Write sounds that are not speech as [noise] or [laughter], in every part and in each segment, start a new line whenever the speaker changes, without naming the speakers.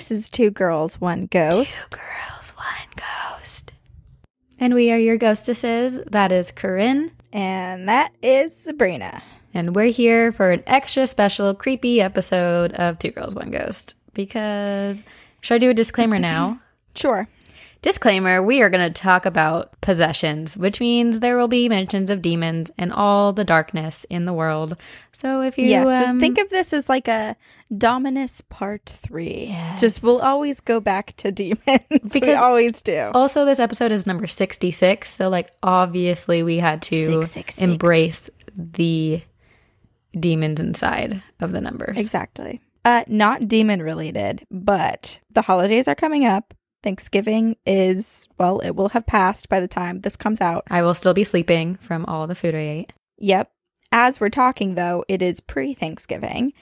Hello there.
This is Two Girls, One Ghost.
Two girls, one ghost. And we are your ghostesses. That is Corinne.
And that is Sabrina.
And we're here for an extra special creepy episode of Two Girls, One Ghost. Because, should I do a disclaimer now?
Sure.
Disclaimer we are going to talk about possessions, which means there will be mentions of demons and all the darkness in the world. So if you
yes,
um,
think of this as like a Dominus Part 3.
Yes.
Just we'll always go back to demons. [laughs]
Because we
always do.
Also, this episode is number 66. So, like, obviously, we had to
666.
embrace the demons inside of the numbers.
Exactly. Uh, not demon related, but the holidays are coming up. Thanksgiving is, well, it will have passed by the time this comes out.
I will still be sleeping from all the food I ate.
Yep. As we're talking, though, it is pre Thanksgiving.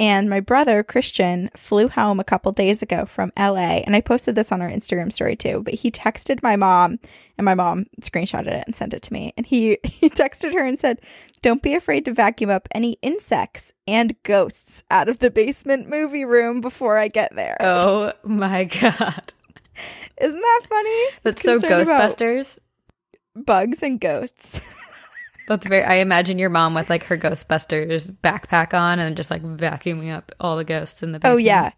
And my brother, Christian, flew home a couple days ago from LA. And I posted this on our Instagram story too. But he texted my mom, and my mom screenshotted it and sent it to me. And he, [laughs] he texted her and said, Don't be afraid to vacuum up any insects and ghosts out of the basement movie room before I get there.
Oh my [laughs] God. [laughs]
Isn't that funny?
That's so Ghostbusters.
Bugs and ghosts. [laughs]
That's very, I imagine your mom with like her Ghostbusters backpack on and just like vacuuming up all the ghosts in the basement.
Oh yeah.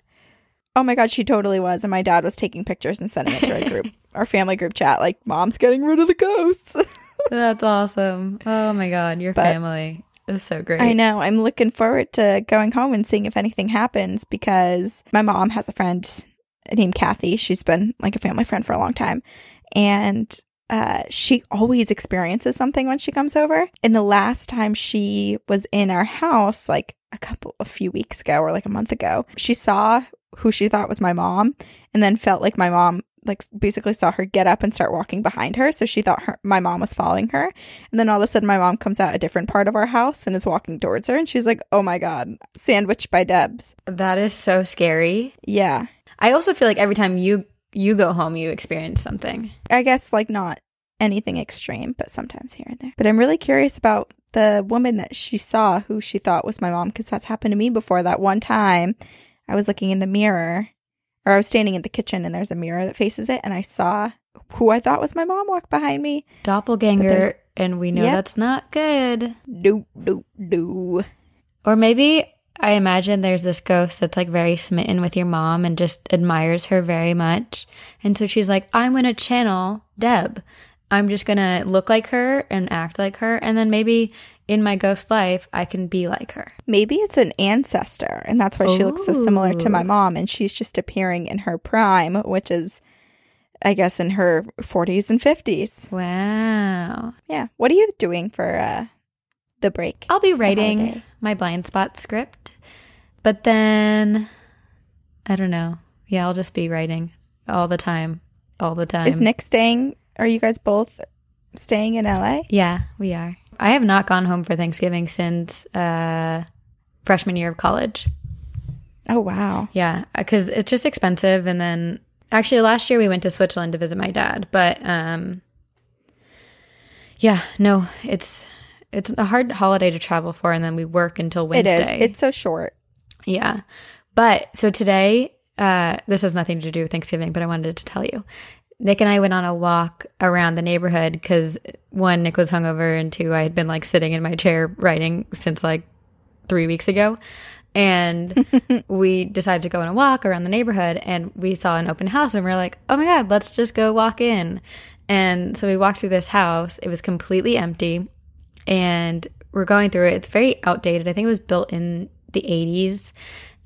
Oh my god, she totally was. And my dad was taking pictures and sending it to our group, [laughs] our family group chat, like, Mom's getting rid of the ghosts.
That's awesome. Oh my God. Your
But-
family is so great.
I know. I'm looking forward to going home and seeing if anything happens because my mom has a friend named Kathy. She's been like a family friend for a long time. And uh, she always experiences something when she comes over. And the last time she was in our house, like a couple, a few weeks ago or like a month ago, she saw who she thought was my mom and then felt like my mom like basically saw her get up and start walking behind her so she thought her my mom was following her and then all of a sudden my mom comes out a different part of our house and is walking towards her and she's like oh my god sandwiched by debs
That is so scary.
yeah
I also feel like every time you you go home, you experience something.
i guess like not anything extreme but sometimes here and there but i'm really curious about the woman that she saw who she thought was my mom because that's happened to me before that one time i was looking in the mirror or i was standing in the kitchen and there's a mirror that faces it and i saw who i thought was my mom walk behind me
Doppelganger, and we know
Yep.
that's not good.
do do do
Or maybe I imagine there's this ghost that's like very smitten with your mom and just admires her very much. And so she's like, I'm going to channel Deb. I'm just going to look like her and act like her. And then maybe in my ghost life, I can be like her.
Maybe it's an ancestor, and that's why she looks so similar to my mom, and she's just appearing in her prime, which is, I guess, in her 40s and 50s.
Wow.
Yeah. What are you doing for uh, the break?
I'll be writing my blind spot script, but then I don't know. Yeah, I'll just be writing all the time, all the time.
Is Nick staying? Are you guys both staying in LA?
Yeah, we are. I have not gone home for Thanksgiving since uh, freshman year of college.
Oh, wow.
Yeah, because it's just expensive. And then actually, last year we went to Switzerland to visit my dad. But um, yeah, no, it's it's a hard holiday to travel for, and then we work until Wednesday.
It is. It's so short.
Yeah. But so today, uh, this has nothing to do with Thanksgiving, but I wanted to tell you. Nick and I went on a walk around the neighborhood because one, Nick was hungover, and two, I had been like sitting in my chair writing since like three weeks ago. And [laughs] we decided to go on a walk around the neighborhood and we saw an open house and we are like, oh my God, let's just go walk in. And so we walked through this house. It was completely empty and we're going through it. It's very outdated. I think it was built in the 80s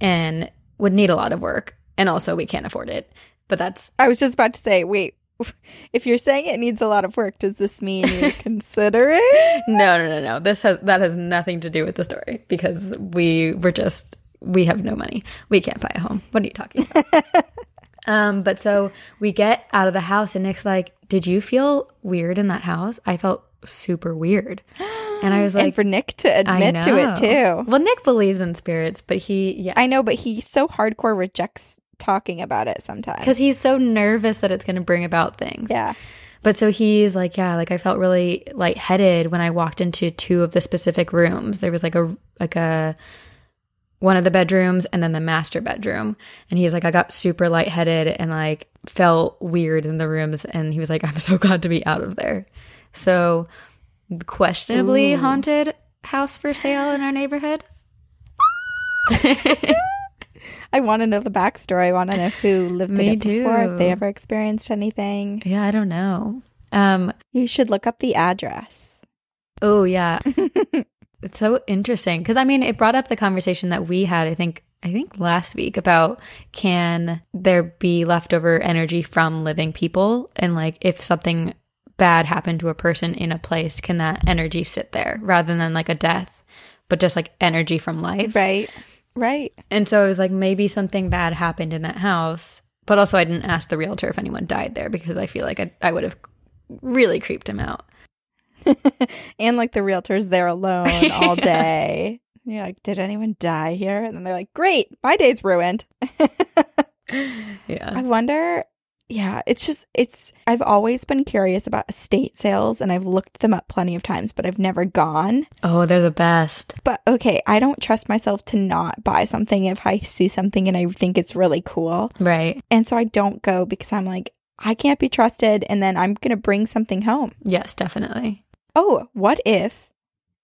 and would need a lot of work. And also, we can't afford it. But that's
I was just about to say, wait, [laughs] if you're saying it needs a lot of work, does this mean you [laughs] consider it?
no, no, no, no. This has that has nothing to do with the story because we were just we have no money. We can't buy a home. What are you talking about? [laughs] um, but so we get out of the house and Nick's like, "Did you feel weird in that house?" I felt super weird, and I [gasps] was like, and
for Nick to admit to it too.
Well, Nick believes in spirits, but he yeah.
I know, but he so hardcore rejects talking about it sometimes.
because he's so nervous that it's going to bring about things.
yeah,
But so he's like, yeah, like I felt really lightheaded when I walked into two of the specific rooms. There was like a like a one of the bedrooms and then the master bedroom. And he's like, I got super lightheaded and like felt weird in the rooms. And he was like, [laughs] I'm so glad to be out of there. So, questionably
Ooh.
haunted house for sale in our neighborhood. [laughs]
I want to know the backstory. I want to know who lived in it before, if they ever experienced anything.
Yeah, I don't know. Um,
You should look up the address.
oh yeah. [laughs] it's so interesting because I mean, it brought up the conversation that we had. I think I think last week about can there be leftover energy from living people, and like if something bad happened to a person in a place, can that energy sit there rather than like a death, but just like energy from life?
Right. Right.
And so it was like maybe something bad happened in that house, but also I didn't ask the realtor if anyone died there because I feel like I, I would have really creeped him out. [laughs]
and like the realtor's there alone all [laughs] day. You're like, did anyone die here? And then they're like, great, my day's ruined. [laughs]
Yeah.
I wonder. Yeah, it's just, it's, I've always been curious about estate sales and I've looked them up plenty of times, but I've never gone.
Oh, they're the best.
But okay, I don't trust myself to not buy something if I see something and I think it's really cool.
Right.
And so I don't go because I'm like, I can't be trusted. And then I'm going to bring something home.
Yes, definitely.
Oh, what if?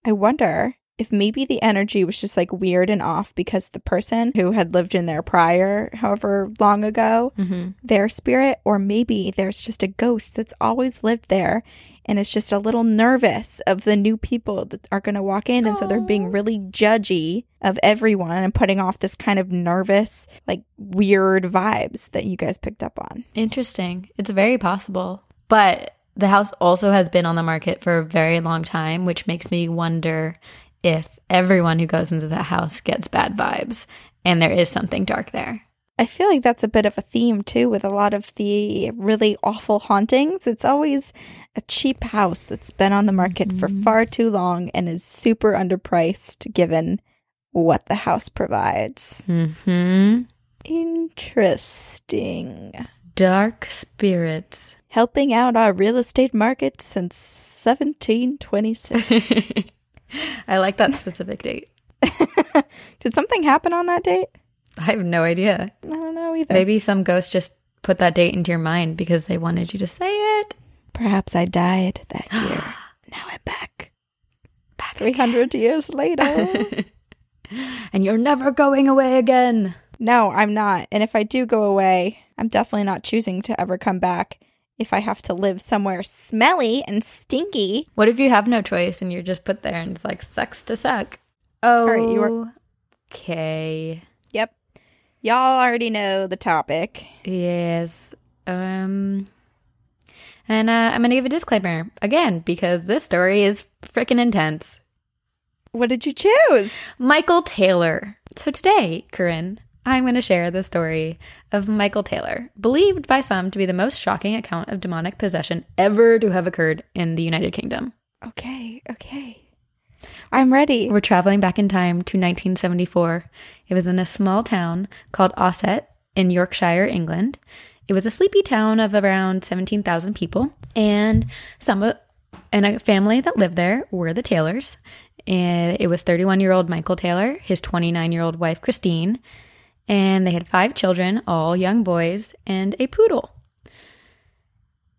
I wonder if maybe the energy was just like weird and off because the person who had lived in there prior, however long ago,
Mm-hmm.
their spirit, or maybe there's just a ghost that's always lived there and it's just a little nervous of the new people that are going to walk in. And so they're being really judgy of everyone and putting off this kind of nervous, like weird vibes that you guys picked up on.
Interesting. It's very possible. But the house also has been on the market for a very long time, which makes me wonder if everyone who goes into the house gets bad vibes and there is something dark there.
I feel like that's a bit of a theme too with a lot of the really awful hauntings. It's always a cheap house that's been on the market for
Mhm.
far too long and is super underpriced given what the house provides.
Mm-hmm.
Interesting.
Dark spirits.
Helping out our real estate market since 1726. [laughs]
I like that specific date. [laughs]
Did something happen on that date?
I have no idea.
I don't know either.
Maybe some ghost just put that date into your mind because they wanted you to say it.
Perhaps I died that [gasps] year. now I'm back.
Back
300 years later. [laughs]
and you're never going away again.
No, I'm not. And if I do go away, I'm definitely not choosing to ever come back if I have to live somewhere smelly and stinky.
What if you have no choice and you're just put there and it's like sucks to suck? Oh,
right,
okay.
Yep. Y'all already know the topic.
Yes. Um. And uh, I'm gonna give a disclaimer again because this story is freaking intense.
What did you choose?
Michael Taylor. So today, Corinne, I'm going to share the story of Michael Taylor, believed by some to be the most shocking account of demonic possession ever to have occurred in the United Kingdom.
Okay, okay. I'm ready.
We're traveling back in time to 1974. It was in a small town called Ossett in Yorkshire, England. It was a sleepy town of around 17,000 people, and some of, and a family that lived there were the Taylors. And it was 31 year old Michael Taylor, his 29 year old wife Christine, and they had five children, all young boys, and a poodle.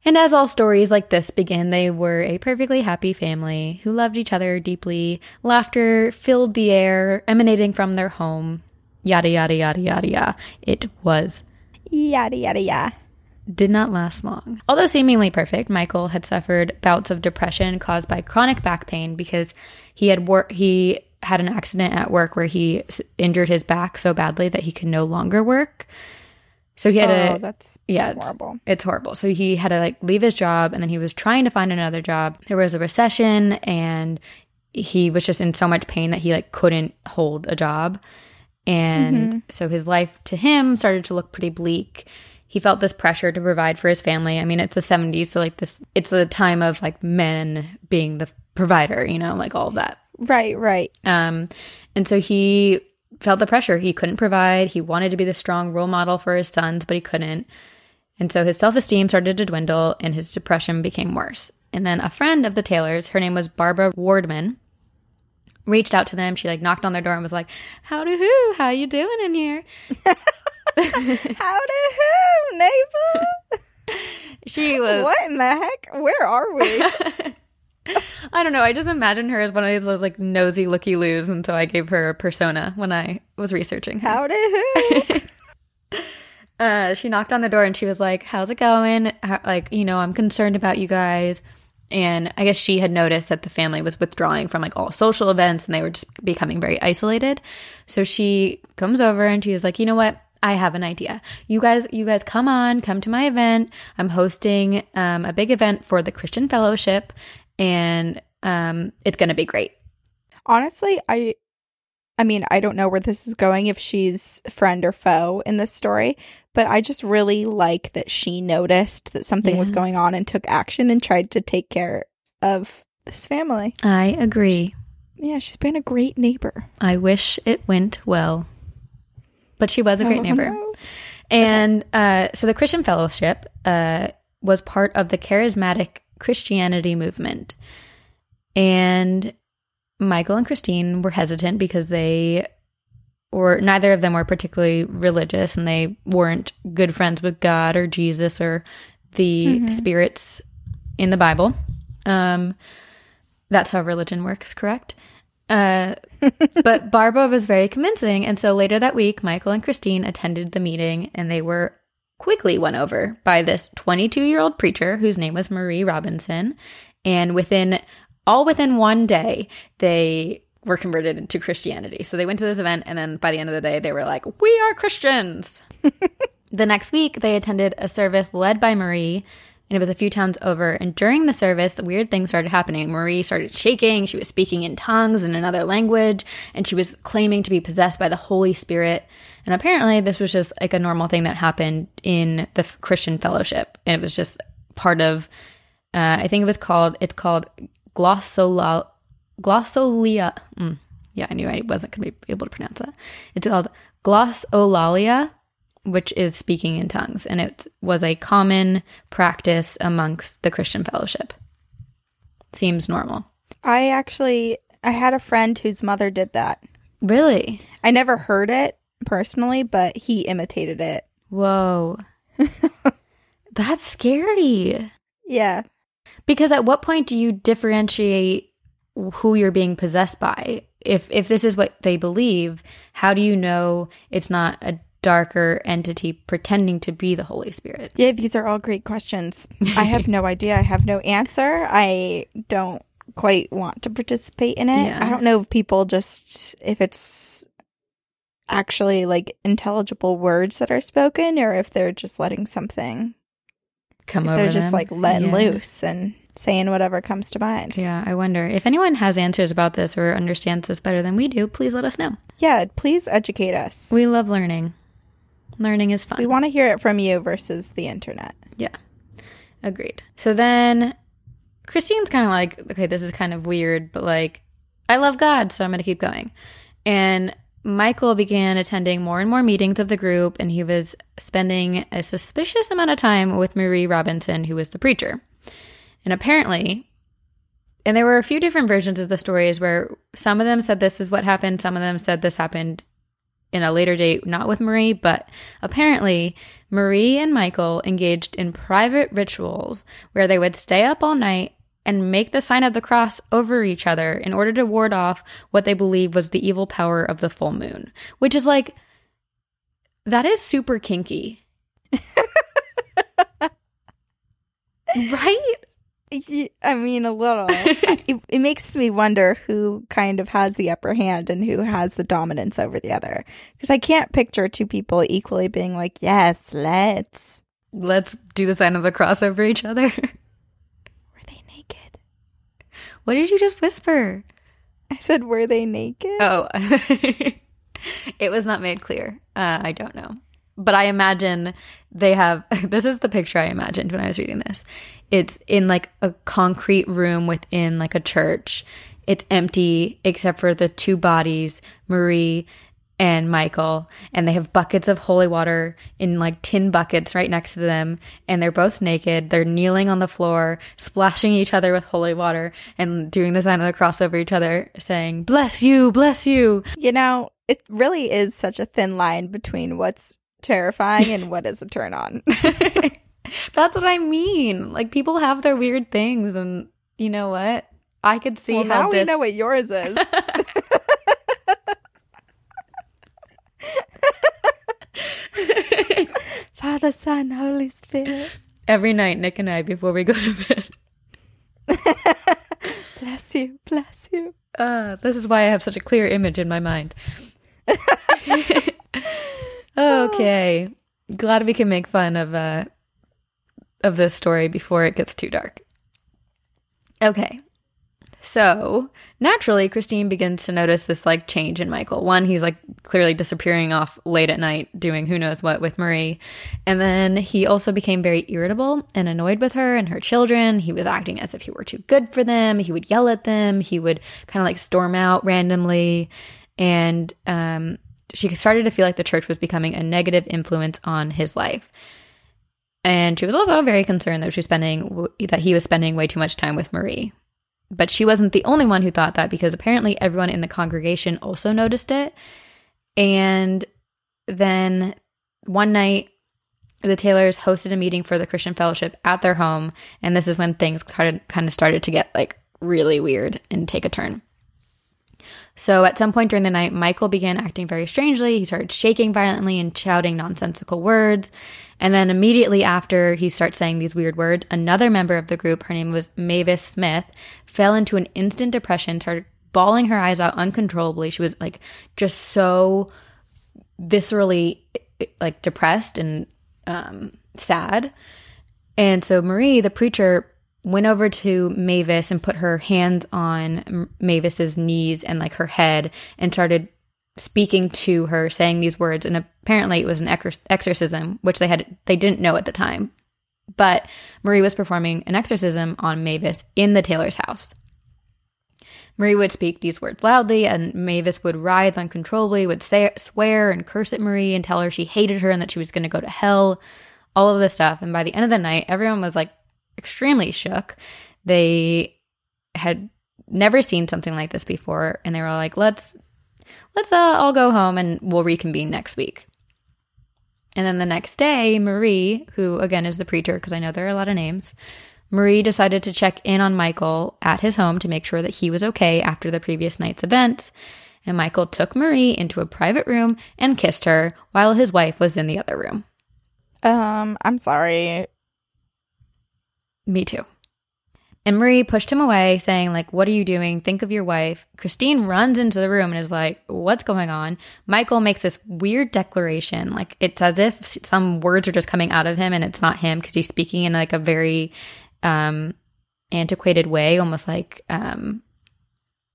And as all stories like this begin, they were a perfectly happy family who loved each other deeply. Laughter filled the air emanating from their home. Yada, yada, yada, yada, yada. It was.
Yada, yada, yada.
Did not last long. Although seemingly perfect, Michael had suffered bouts of depression caused by chronic back pain because he had wor- he had an accident at work where he s- injured his back so badly that he could no longer work. So he had
oh,
a
that's
yeah, it's,
horrible.
it's horrible. So he had to like leave his job and then he was trying to find another job. There was a recession and he was just in so much pain that he like couldn't hold a job. And mm-hmm. so his life to him started to look pretty bleak. He felt this pressure to provide for his family. I mean, it's the 70s, so like this it's the time of like men being the provider, you know, like all of that.
Right, right.
Um, and so he felt the pressure. He couldn't provide. He wanted to be the strong role model for his sons, but he couldn't. And so his self esteem started to dwindle and his depression became worse. And then a friend of the Taylors, her name was Barbara Wardman, reached out to them. She like knocked on their door and was like, "Howdy who? How you doing in here?" [laughs]
Howdy who, neighbor? [laughs]
She was
What in the heck? Where are we? [laughs] [laughs]
I don't know. I just imagine her as one of those like nosy looky loos, and so I gave her a persona when I was researching. her.
Howdy who? [laughs]
uh, she knocked on the door and she was like, "How's it going? How, like, you know, I'm concerned about you guys." And I guess she had noticed that the family was withdrawing from like all social events and they were just becoming very isolated. So she comes over and she was like, "You know what? I have an idea. You guys, you guys, come on, come to my event. I'm hosting um, a big event for the Christian Fellowship, and um, it's going to be great."
Honestly, I I mean, I don't know where this is going if she's friend or foe in this story, but I just really like that she noticed that something was going on and took action and tried to take care of this family.
I agree.
Yeah, she's been a great neighbor.
I wish it went well. But she was a great
Oh,
neighbor.
no.
And uh, so the Christian Fellowship uh, was part of the charismatic Christianity movement. And Michael and Christine were hesitant because they or neither of them were particularly religious and they weren't good friends with God or Jesus or the spirits in the Bible. Um, that's how religion works, correct? Uh, [laughs] but Barbara was very convincing. And so later that week, Michael and Christine attended the meeting and they were quickly won over by this 22 year old preacher whose name was Marie Robinson. And within all within one day, they were converted to Christianity. So they went to this event, and then by the end of the day, they were like, We are Christians. [laughs] the next week, they attended a service led by Marie, and it was a few towns over. And during the service, the weird things started happening. Marie started shaking. She was speaking in tongues in another language, and she was claiming to be possessed by the Holy Spirit. And apparently, this was just like a normal thing that happened in the Christian fellowship. And it was just part of, uh, I think it was called, it's called glossola, glossolia. Mm, yeah, I knew I wasn't going to be able to pronounce that. It's called glossolalia, which is speaking in tongues. And it was a common practice amongst the Christian fellowship. Seems normal.
I actually I had a friend whose mother did that.
Really?
I never heard it personally, but he imitated it.
Whoa. [laughs] That's scary.
Yeah.
Because at what point do you differentiate who you're being possessed by? If if this is what they believe, how do you know it's not a darker entity pretending to be the Holy Spirit?
Yeah, these are all great questions. I have no [laughs] idea. I have no answer. I don't quite want to participate in it.
Yeah.
I don't know if people just if it's actually like intelligible words that are spoken or if they're just letting something
Come
if
over
they're just
them?
like letting
Yeah.
loose and saying whatever comes to mind.
Yeah, I wonder if anyone has answers about this or understands this better than we do. Please let us know.
Yeah, please educate us.
We love learning. Learning is fun.
We want to hear it from you versus the internet.
Yeah. Agreed. So then Christine's kind of like, okay, this is kind of weird, but like, I love God, so I'm going to keep going. And Michael began attending more and more meetings of the group, and he was spending a suspicious amount of time with Marie Robinson, who was the preacher. And apparently, and there were a few different versions of the stories where some of them said this is what happened, some of them said this happened in a later date, not with Marie, but apparently Marie and Michael engaged in private rituals where they would stay up all night and make the sign of the cross over each other in order to ward off what they believe was the evil power of the full moon, which is like, that is super kinky. right?
I mean, a little. it, it makes me wonder who kind of has the upper hand and who has the dominance over the other. Because I can't picture two people equally being like, yes, let's.
Let's do the sign of the cross over each other. [laughs]
Were they naked?
what did you just whisper?
I said, were they naked?
Oh, [laughs] it was not made clear. Uh, I don't know. But I imagine they have. [laughs] This is the picture I imagined when I was reading this. It's in like a concrete room within like a church. It's empty except for the two bodies, Marie and Michael, and they have buckets of holy water in like tin buckets right next to them, and they're both naked. They're kneeling on the floor, splashing each other with holy water, and doing the sign of the cross over each other, saying, Bless you, bless you.
You know, it really is such a thin line between what's terrifying and what is a turn on. [laughs]
That's what I mean. Like, people have their weird things, and you know what? I could see
well,
how
now
this.
we know what yours is. [laughs] [laughs] Father, Son, Holy Spirit.
Every night, Nick and I, before we go to bed. [laughs]
bless you, bless you.
Uh, this is why I have such a clear image in my mind. [laughs] okay. Glad we can make fun of uh of this story before it gets too dark. Okay. So, naturally, Christine begins to notice this like change in Michael. One, he's like clearly disappearing off late at night doing who knows what with Marie. And then he also became very irritable and annoyed with her and her children. He was acting as if he were too good for them. He would yell at them. He would kind of like storm out randomly. And um, she started to feel like the church was becoming a negative influence on his life. And she was also very concerned that she was spending that he was spending way too much time with Marie. But she wasn't the only one who thought that because apparently everyone in the congregation also noticed it. And then one night, the Taylors hosted a meeting for the Christian Fellowship at their home, and this is when things kind of started to get like really weird and take a turn. So at some point during the night, Michael began acting very strangely. He started shaking violently and shouting nonsensical words. And then immediately after he starts saying these weird words, another member of the group, her name was Mavis Smith, fell into an instant depression, started bawling her eyes out uncontrollably. She was like just so viscerally like depressed and um, sad. And so Marie, the preacher, went over to Mavis and put her hands on Mavis's knees and like her head and started speaking to her saying these words and apparently it was an exorcism which they had they didn't know at the time but marie was performing an exorcism on mavis in the taylor's house marie would speak these words loudly and mavis would writhe uncontrollably would say, swear and curse at marie and tell her she hated her and that she was going to go to hell all of this stuff and by the end of the night everyone was like extremely shook they had never seen something like this before and they were like let's let's uh, all go home and we'll reconvene next week. And then the next day, Marie, who again is the preacher, because I know there are a lot of names, Marie decided to check in on Michael at his home to make sure that he was okay after the previous night's events. And Michael took Marie into a private room and kissed her while his wife was in the other room.
Um, I'm sorry.
Me too. And Marie pushed him away, saying, like, what are you doing? Think of your wife. Christine runs into the room and is like, what's going on? Michael makes this weird declaration. Like, it's as if some words are just coming out of him and it's not him because he's speaking in like a very um, antiquated way, almost like, um,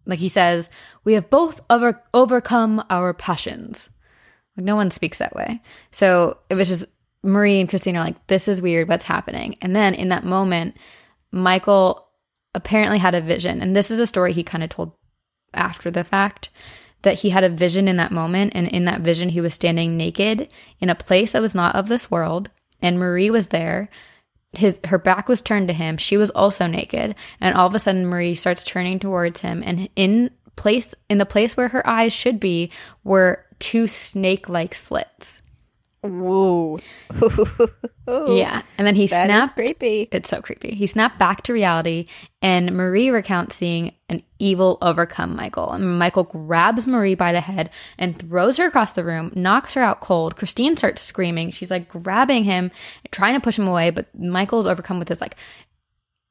like he says, we have both over- overcome our passions. Like, no one speaks that way. So it was just Marie and Christine are like, this is weird. What's happening? And then in that moment, Michael apparently had a vision. And this is a story he kind of told after the fact that he had a vision in that moment. And in that vision, he was standing naked in a place that was not of this world. And Marie was there. His, her back was turned to him. She was also naked. And all of a sudden, Marie starts turning towards him. And in place, in the place where her eyes should be, were two snake like slits.
Whoa.
yeah. And then he
that
snapped.
creepy.
It's so creepy. He snapped back to reality, and Marie recounts seeing an evil overcome Michael. And Michael grabs Marie by the head and throws her across the room, knocks her out cold. Christine starts screaming. She's like grabbing him, trying to push him away, but Michael's overcome with this like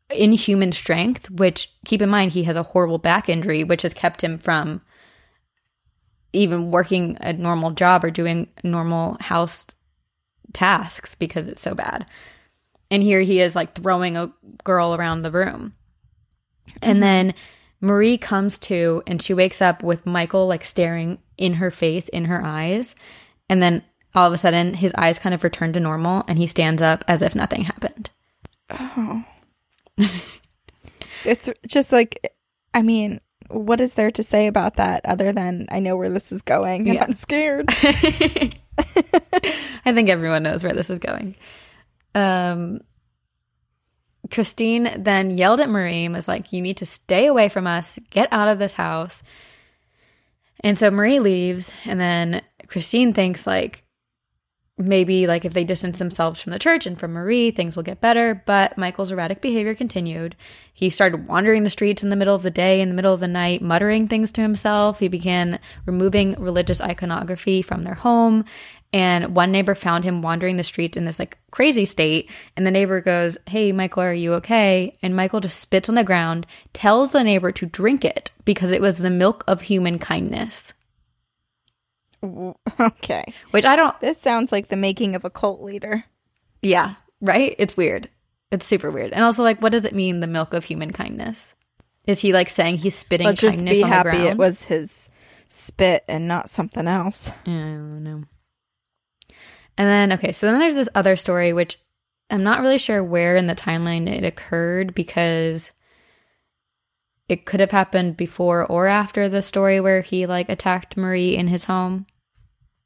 inhuman strength, which keep in mind he has a horrible back injury, which has kept him from even working a normal job or doing normal house tasks because it's so bad. And here he is like throwing a girl around the room. And mm-hmm. then Marie comes to and she wakes up with Michael like staring in her face, in her eyes. And then all of a sudden his eyes kind of return to normal and he stands up as if nothing happened.
Oh. [laughs] it's just like, I mean, what is there to say about that other than I know where this is going and
Yeah.
I'm scared? [laughs]
I think everyone knows where this is going. Um, Christine then yelled at Marie and was like, You need to stay away from us, get out of this house. And so Marie leaves, and then Christine thinks, like, maybe like if they distance themselves from the church and from Marie, things will get better. But Michael's erratic behavior continued. He started wandering the streets in the middle of the day, in the middle of the night, muttering things to himself. He began removing religious iconography from their home. And one neighbor found him wandering the streets in this like crazy state. And the neighbor goes, Hey, Michael, are you okay? And Michael just spits on the ground, tells the neighbor to drink it because it was the milk of human kindness, [laughs]
okay.
which I don't,
This sounds like the making of a cult leader.
yeah, right? It's weird. It's super weird. And also, like, what does it mean, the milk of human kindness? Is he like saying he's spitting
Let's just be
on the
happy
ground?
it was his spit and not something else.
I don't know. And then, okay, so then there's this other story, which I'm not really sure where in the timeline it occurred because it could have happened before or after the story where he like attacked Marie in his home.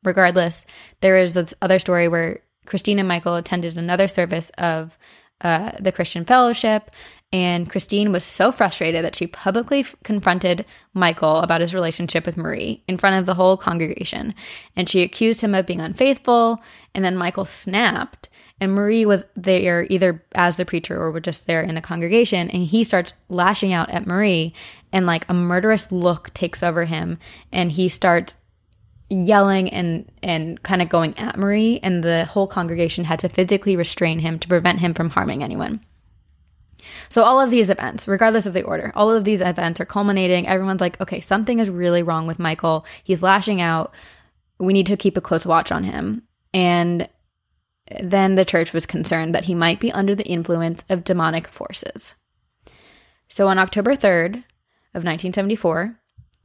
Regardless, there is this other story where Christine and Michael attended another service of uh, the Christian Fellowship, and Christine was so frustrated that she publicly f- confronted Michael about his relationship with Marie in front of the whole congregation. And she accused him of being unfaithful. And then Michael snapped. And Marie was there either as the preacher or just there in the congregation. And he starts lashing out at Marie. And like a murderous look takes over him. And he starts yelling and and kind of going at Marie and the whole congregation had to physically restrain him to prevent him from harming anyone. So all of these events, regardless of the order, all of these events are culminating. Everyone's like, okay, something is really wrong with Michael. He's lashing out. We need to keep a close watch on him. And then the church was concerned that he might be under the influence of demonic forces. So on October 3rd of 1974,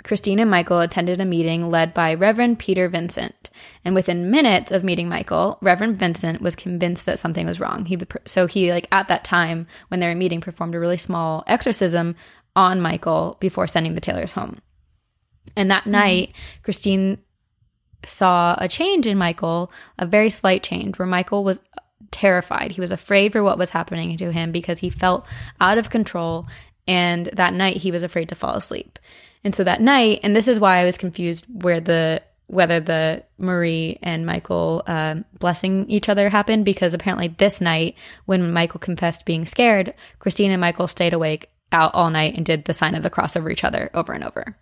Christine and Michael attended a meeting led by Reverend Peter Vincent. And within minutes of meeting Michael, Reverend Vincent was convinced that something was wrong. He so he like at that time when they were meeting performed a really small exorcism on Michael before sending the Taylors home. And that mm-hmm. night, Christine saw a change in Michael, a very slight change where Michael was terrified. He was afraid for what was happening to him because he felt out of control and that night he was afraid to fall asleep. And so that night, and this is why I was confused where the whether the Marie and Michael uh, blessing each other happened because apparently this night when Michael confessed being scared, Christine and Michael stayed awake out all night and did the sign of the cross over each other over and over.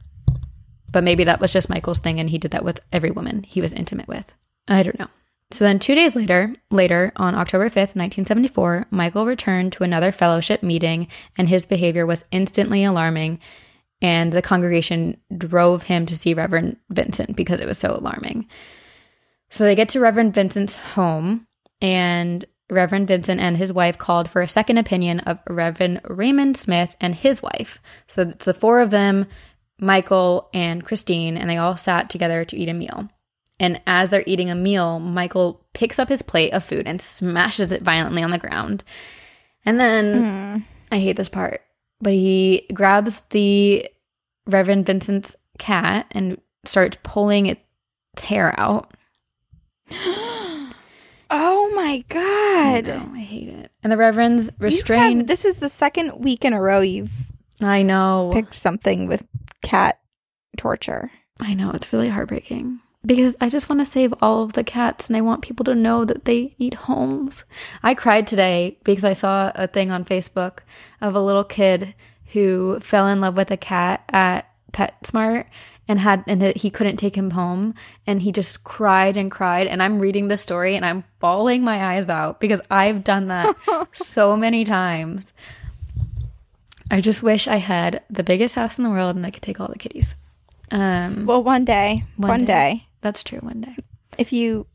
But maybe that was just Michael's thing and he did that with every woman he was intimate with. I don't know. So then 2 days later, later on October 5th, 1974, Michael returned to another fellowship meeting and his behavior was instantly alarming and the congregation drove him to see Reverend Vincent because it was so alarming. So they get to Reverend Vincent's home, and Reverend Vincent and his wife called for a second opinion of Reverend Raymond Smith and his wife. So it's the four of them, Michael and Christine, and they all sat together to eat a meal. And as they're eating a meal, Michael picks up his plate of food and smashes it violently on the ground. And then hmm. I hate this part but he grabs the Reverend Vincent's cat and starts pulling its hair out. [gasps]
Oh my
I
god.
know, I hate it. And the Reverend's
You have-
restrained.
this is the second week in a row you've
I know.
picked something with cat torture.
I know. It's really heartbreaking because I just want to save all of the cats and I want people to know that they need homes. I cried today because I saw a thing on Facebook of a little kid who fell in love with a cat at PetSmart and had and he couldn't take him home and he just cried and cried and I'm reading the story and I'm bawling my eyes out because I've done that [laughs] so many times. I just wish I had the biggest house in the world and I could take all the kitties. Um
Well, one day,
One
one,
day.
day.
That's true one day.
if you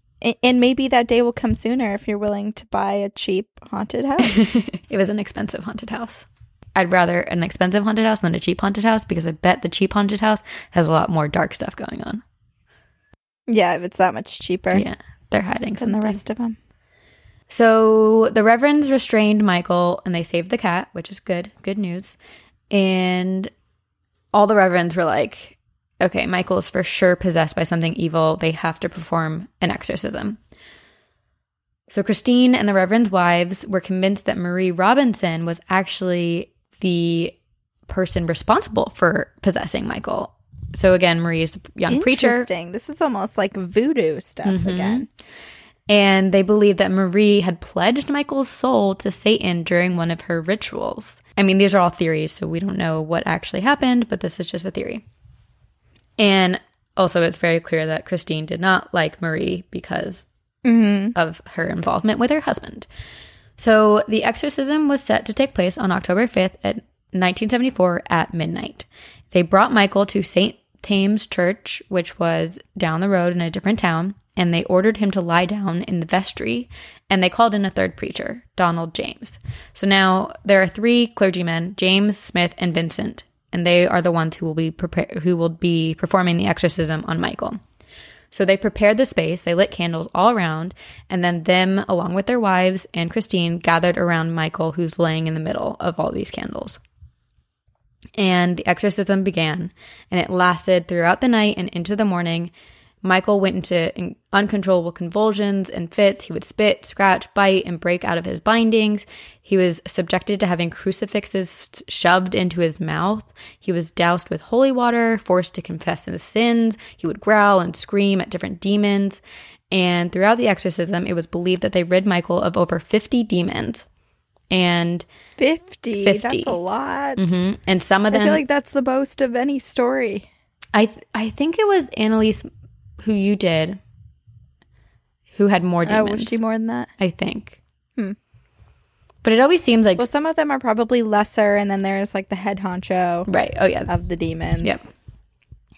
and maybe that day will come sooner if you're willing to buy a cheap haunted house. [laughs]
it was an expensive haunted house. I'd rather an expensive haunted house than a cheap haunted house because I bet the cheap haunted house has a lot more dark stuff going on.
yeah, if it's that much cheaper
Yeah, they're hiding
than the rest of them.
So the reverends restrained Michael and they saved the cat, which is good, good news. And all the reverends were like, okay, Michael is for sure possessed by something evil. They have to perform an exorcism. So Christine and the reverend's wives were convinced that Marie Robinson was actually the person responsible for possessing Michael. So again, Marie is the young preacher.
Interesting. This is almost like voodoo stuff
Mm-hmm.
again.
And they believe that Marie had pledged Michael's soul to Satan during one of her rituals. I mean, these are all theories, so we don't know what actually happened, but this is just a theory. And also, it's very clear that Christine did not like Marie because mm-hmm. of her involvement with her husband. So the exorcism was set to take place on October 5th at 1974 at midnight. They brought Michael to St. Thomas Church, which was down the road in a different town, and they ordered him to lie down in the vestry, and they called in a third preacher, Donald James. So now there are three clergymen, James, Smith, and Vincent, and they are the ones who will be prepar- who will be performing the exorcism on Michael. So they prepared the space, they lit candles all around, and then them, along with their wives and Christine, gathered around Michael, who's laying in the middle of all these candles. And the exorcism began, and it lasted throughout the night and into the morning. Michael went into uncontrollable convulsions and fits. He would spit, scratch, bite, and break out of his bindings. He was subjected to having crucifixes shoved into his mouth. He was doused with holy water, forced to confess his sins. He would growl and scream at different demons. And throughout the exorcism, it was believed that they rid Michael of over 50 demons. And
50.
50.
That's a lot.
mhm, and some of them.
I feel like that's the boast of any story.
I th- I think it was Anneliese who you did who had more
Oh,
demons.
was she more than that?
I think.
Hmm.
But it always seems like
Well, some of them are probably lesser, and then there's like the head honcho
right. Oh yeah.
of the demons.
Yep.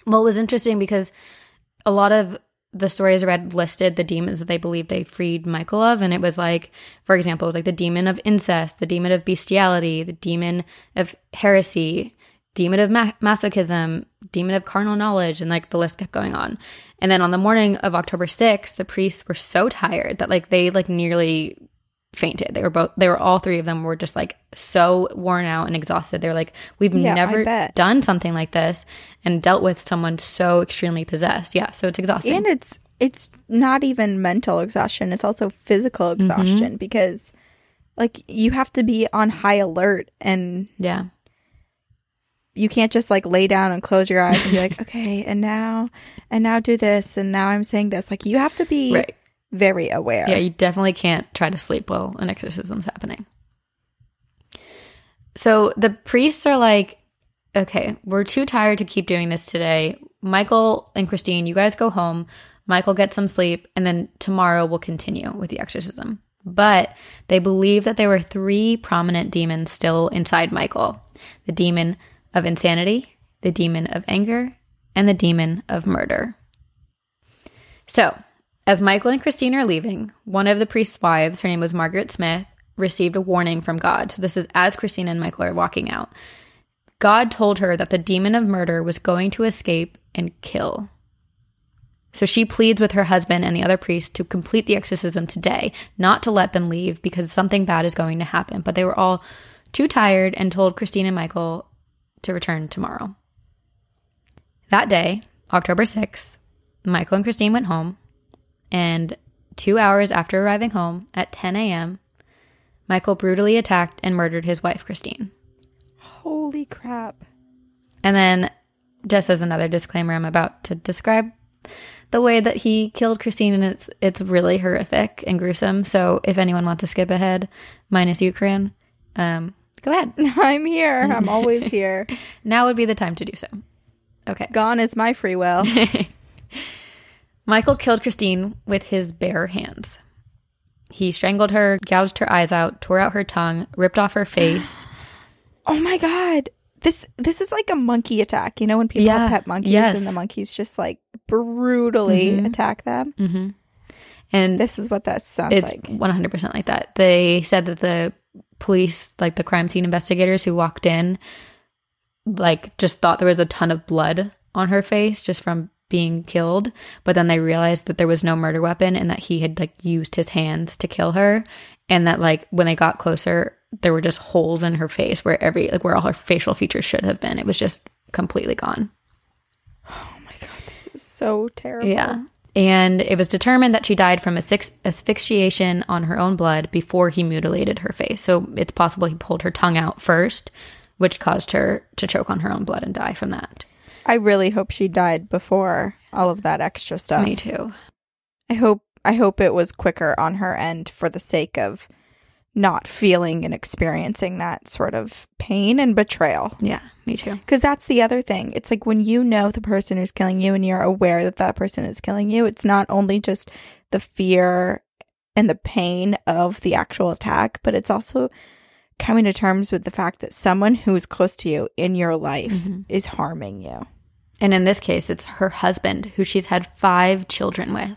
Well, it was interesting because a lot of the stories I read listed the demons that they believed they freed Michael of, and it was like, for example, it was like the demon of incest, the demon of bestiality, the demon of heresy, demon of ma- masochism, demon of carnal knowledge, and like the list kept going on. And then on the morning of October 6th, the priests were so tired that like they like nearly fainted. They were both they were all three of them were just like so worn out and exhausted. They're like, we've
Yeah,
never done something like this and dealt with someone so extremely possessed. Yeah, so it's exhausting.
and it's it's not even mental exhaustion; it's also physical
Mm-hmm.
exhaustion because, like, you have to be on high alert, and
yeah.
You can't just like lay down and close your eyes and be like, [laughs] okay, and now, and now do this, and now I'm saying this. Like, you have to be
Right.
very aware.
Yeah, you definitely can't try to sleep while an exorcism's happening. So the priests are like, okay, we're too tired to keep doing this today. Michael and Christine, you guys go home. Michael gets some sleep, and then tomorrow we'll continue with the exorcism. But they believe that there were three prominent demons still inside Michael the demon of insanity, the demon of anger, and the demon of murder. So, as Michael and Christine are leaving, one of the priest's wives, her name was Margaret Smith, received a warning from God. So, this is as Christine and Michael are walking out. God told her that the demon of murder was going to escape and kill. So she pleads with her husband and the other priest to complete the exorcism today, not to let them leave because something bad is going to happen. But they were all too tired and told Christine and Michael to return tomorrow. That day, October 6th, Michael and Christine went home, and two hours after arriving home at 10 a.m., Michael brutally attacked and murdered his wife, Christine.
Holy crap!
And then, just as another disclaimer, I'm about to describe the way that he killed Christine, and it's it's really horrific and gruesome. So, if anyone wants to skip ahead, minus Corinne, um, go ahead. [laughs]
I'm here. I'm always [laughs] here.
Now would be the time to do so. Okay.
Gone is my free will. [laughs]
Michael killed Christine with his bare hands. He strangled her, gouged her eyes out, tore out her tongue, ripped off her [gasps] face.
Oh my god. This this is like a monkey attack. You know when people
Yeah.
have pet monkeys
Yes.
and the monkeys just like brutally
Mhm.
attack them.
hmm And
This is what that sounds
it's
like.
100% like that. They said that the police, like the crime scene investigators who walked in, like just thought there was a ton of blood on her face just from being killed. But then they realized that there was no murder weapon and that he had like used his hands to kill her. And that like when they got closer, there were just holes in her face where every, like where all her facial features should have been. It was just completely gone.
Oh my god, this is so terrible.
Yeah. And it was determined that she died from asphyx- asphyxiation on her own blood before he mutilated her face. So it's possible he pulled her tongue out first, which caused her to choke on her own blood and die from that.
I really hope she died before all of that extra stuff.
Me too.
I hope I hope it was quicker on her end for the sake of not feeling and experiencing that sort of pain and betrayal.
Yeah, me too.
Because that's the other thing. It's like when you know the person who's killing you and you're aware that that person is killing you, it's not only just the fear and the pain of the actual attack, but it's also coming to terms with the fact that someone who is close to you in your life
Mm-hmm.
is harming you.
And in this case, it's her husband, who she's had five children with.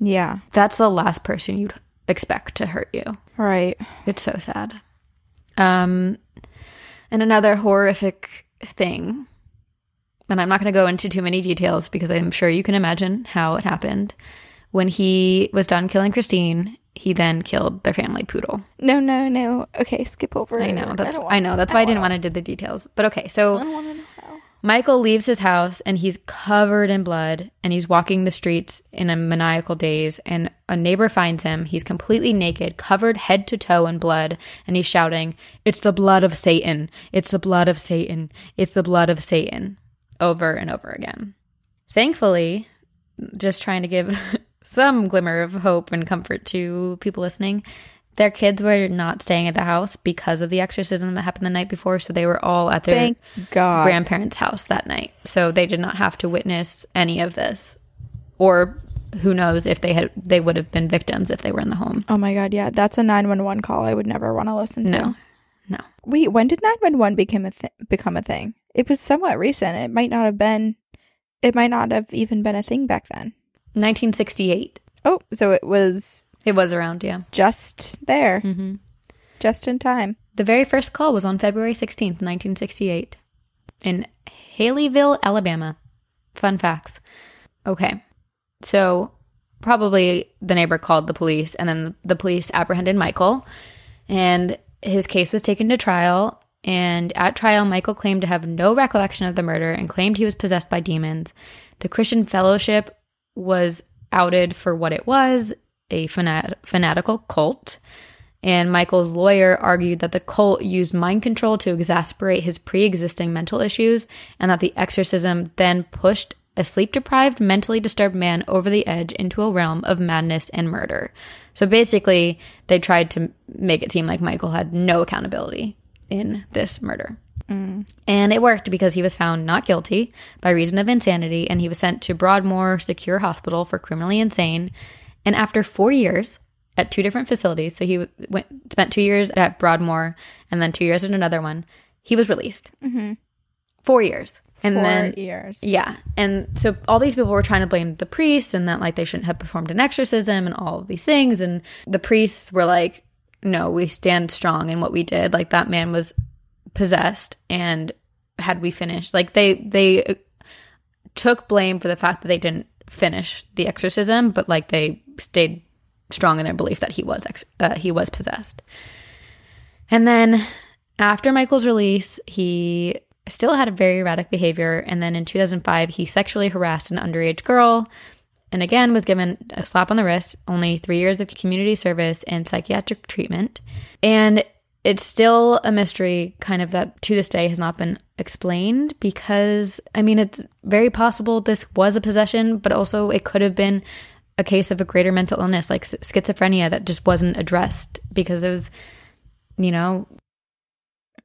Yeah.
That's the last person you'd expect to hurt you.
Right.
It's so sad. Um, and another horrific thing, and I'm not going to go into too many details because I'm sure you can imagine how it happened. When he was done killing Christine, he then killed their family poodle.
No, no, no. Okay, skip over. It.
I know that's
don't
I, know that's why I didn't want to do the details. But okay, so Michael leaves his house and he's covered in blood and he's walking the streets in a maniacal daze and a neighbor finds him. He's completely naked, covered head to toe in blood, and he's shouting, "It's the blood of Satan. It's the blood of Satan. It's the blood of Satan." over and over again. Thankfully, just trying to give [laughs] some glimmer of hope and comfort to people listening, their kids were not staying at the house because of the exorcism that happened the night before, so they were all at their
Thank God.
grandparents' house that night. So they did not have to witness any of this. Or who knows if they had they would have been victims if they were in the home.
oh my God, yeah, that's a nine one one call. I would never want to listen to.
No. No.
Wait, when did nine one one become a th- become a thing? It was somewhat recent. It might not have been. It might not have even been a thing back then.
1968.
Oh, so it was
It was around, yeah.
just there,
hmm
just in time.
The very first call was on February 16th, 1968, in Haleyville, Alabama. Fun facts. Okay. So, probably the neighbor called the police, and then the police apprehended Michael, and his case was taken to trial. And at trial, Michael claimed to have no recollection of the murder and claimed he was possessed by demons. The Christian Fellowship was outed for what it was a fanat- fanatical cult. And Michael's lawyer argued that the cult used mind control to exasperate his pre existing mental issues, and that the exorcism then pushed a sleep deprived, mentally disturbed man over the edge into a realm of madness and murder. So basically, they tried to make it seem like Michael had no accountability in this murder. Mm. And it worked because he was found not guilty by reason of insanity and he was sent to Broadmoor Secure Hospital for criminally insane. And after four years at two different facilities, so he went, spent two years at Broadmoor and then two years at another one, he was released. Mm-hmm. Four years. And
Four
then
years.
yeah. And so all these people were trying to blame the priest and that like they shouldn't have performed an exorcism and all of these things. And the priests were like, no, we stand strong in what we did. Like that man was possessed and had we finished, like they, they uh, took blame for the fact that they didn't finish the exorcism, but like they stayed strong in their belief that he was, ex- uh, he was possessed. And then after Michael's release, he still had a very erratic behavior. And then in 2005, he sexually harassed an underage girl and again was given a slap on the wrist, only three years of community service and psychiatric treatment. And it's still a mystery, kind of that to this day has not been explained because, I mean, it's very possible this was a possession, but also it could have been a case of a greater mental illness like schizophrenia that just wasn't addressed because it was, you know,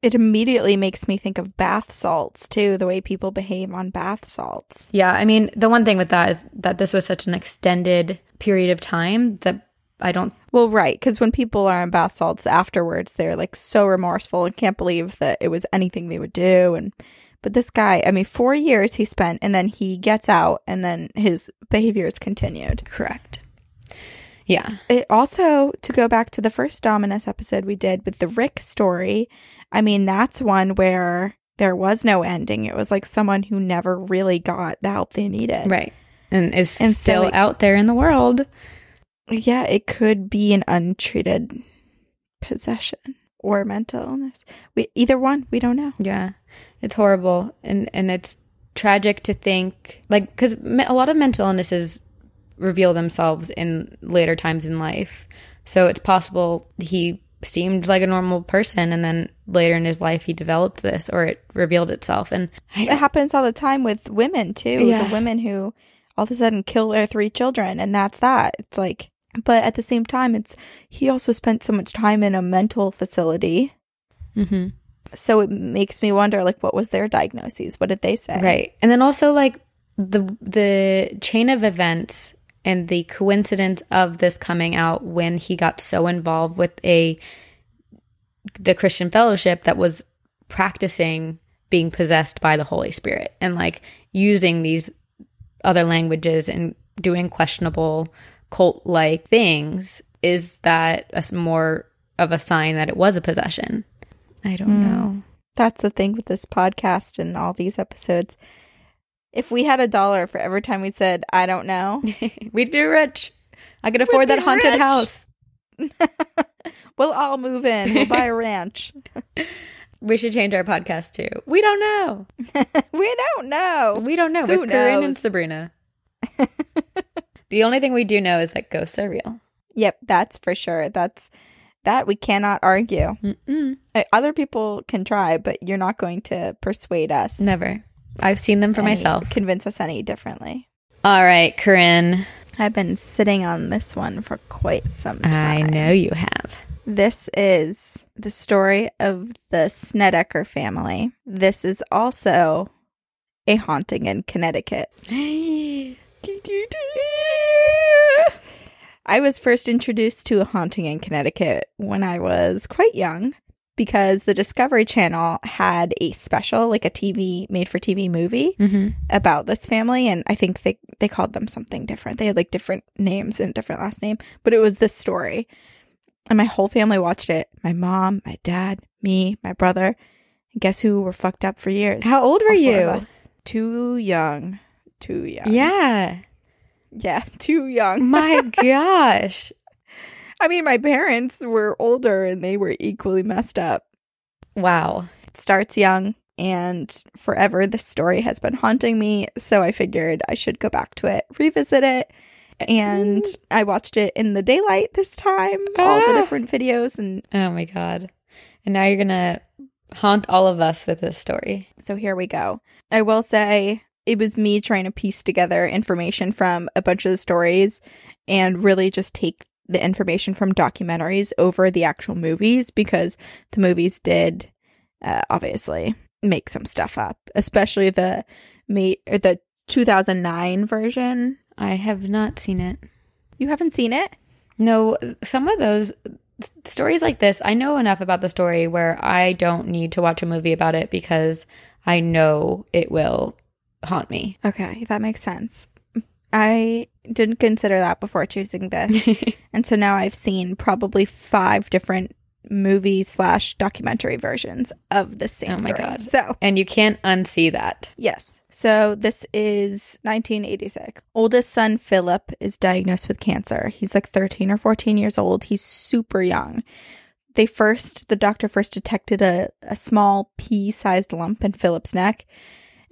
It immediately makes me think of bath salts too, the way people behave on bath salts.
Yeah, I mean, the one thing with that is that this was such an extended period of time that I don't.
Well, right, because when people are on bath salts afterwards, they're like so remorseful and can't believe that it was anything they would do. And but this guy, I mean, four years he spent, and then he gets out, and then his behavior is continued.
Correct. Yeah.
It also to go back to the first Dominus episode we did with the Rick story. I mean, that's one where there was no ending. It was like someone who never really got the help they needed.
Right. And is
And so
still
it-
out there in the world.
Yeah, it could be an untreated possession. Or mental illness. We either one, we don't know.
Yeah, it's horrible, and and it's tragic to think like because a lot of mental illnesses reveal themselves in later times in life. So it's possible he seemed like a normal person and then later in his life he developed this or it revealed itself and
it happens all the time with women too
Yeah.
the women who all of a sudden kill their three children and that's that it's like but at the same time it's he also spent so much time in a mental facility.
Mhm.
so it makes me wonder like what was their diagnoses? What did they say?
Right. And then also like the the chain of events and the coincidence of this coming out when he got so involved with a the Christian fellowship that was practicing being possessed by the Holy Spirit and like using these other languages and doing questionable cult like things is that a more of a sign that it was a possession. I don't hmm. know.
That's the thing with this podcast and all these episodes. If we had a dollar for every time we said i don't know [laughs]
we'd be rich. I could afford that haunted
rich.
house. [laughs]
We'll all move in. We'll buy a ranch. [laughs]
We should change our podcast too. We don't know.
We don't know.
We don't know
Who
with Corinne and sabrina the only thing we do know is that ghosts are real
Yep, that's for sure. That's that we cannot argue.
Mm-mm.
Uh, Other people can try, but you're not going to persuade us.
never i've seen them for
any-
myself
Convince us any differently.
all right corinne
I've been sitting on this one for quite some time.
i know you have
This is the story of the Snedeker family. This is also a haunting in Connecticut. [gasps] I was first introduced to a haunting in Connecticut when I was quite young because the Discovery Channel had a special, like a TV made for TV movie
mm-hmm.
about this family. And I think they, they called them something different. They had like different names and different last name, but it was this story. And my whole family watched it. My mom, my dad, me, my brother. And guess who were fucked up for years?
how old were
All
you.
Too young. Too young.
yeah
Yeah, [laughs] too young.
my [laughs] gosh
I mean, my parents were older and they were equally messed up.
wow
It starts young and forever this story has been haunting me. So I figured I should go back to it, revisit it. And I watched it in the daylight this time, all the
Ah.
different videos. And
Oh my god. And now you're gonna haunt all of us with this story.
so here we go. I will say it was me trying to piece together information from a bunch of the stories and really just take the information from documentaries over the actual movies because the movies did uh, obviously make some stuff up, especially the or the 2009 version.
I have not seen it.
You haven't seen it?
No, some of those stories like this, I know enough about the story where I don't need to watch a movie about it because I know it will haunt me.
Okay, that makes sense. I didn't consider that before choosing this. [laughs] and so now I've seen probably five different movie slash documentary versions of the same
Oh my
story.
God.
So
and you can't unsee that.
yes. So this is 1986. Oldest son Philip is diagnosed with cancer. He's like 13 or 14 years old. He's super young. They first, the doctor first detected a, a small pea sized lump in Philip's neck.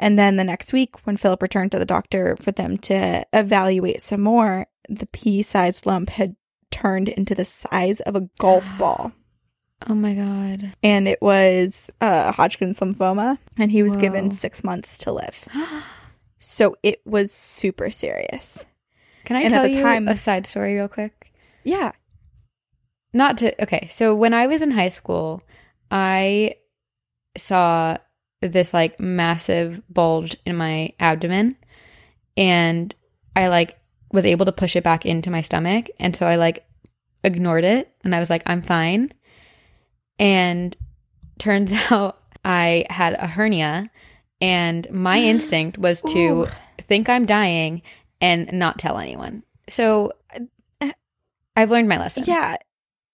And then the next week, when Philip returned to the doctor for them to evaluate some more, the pea sized lump had turned into the size of a golf [gasps] ball.
Oh my god.
And it was uh, Hodgkin's lymphoma, and he was
Whoa.
given six months to live. [gasps] So it was super serious.
Can I
And at
tell you
time-
a side story real quick?
Yeah.
not to okay so when i was in high school i saw this like massive bulge in my abdomen and i like was able to push it back into my stomach and so i like ignored it and i was like i'm fine and turns [laughs] out i had a hernia and my [gasps] instinct was to
Ooh.
think i'm dying and not tell anyone so i've learned my lesson
Yeah.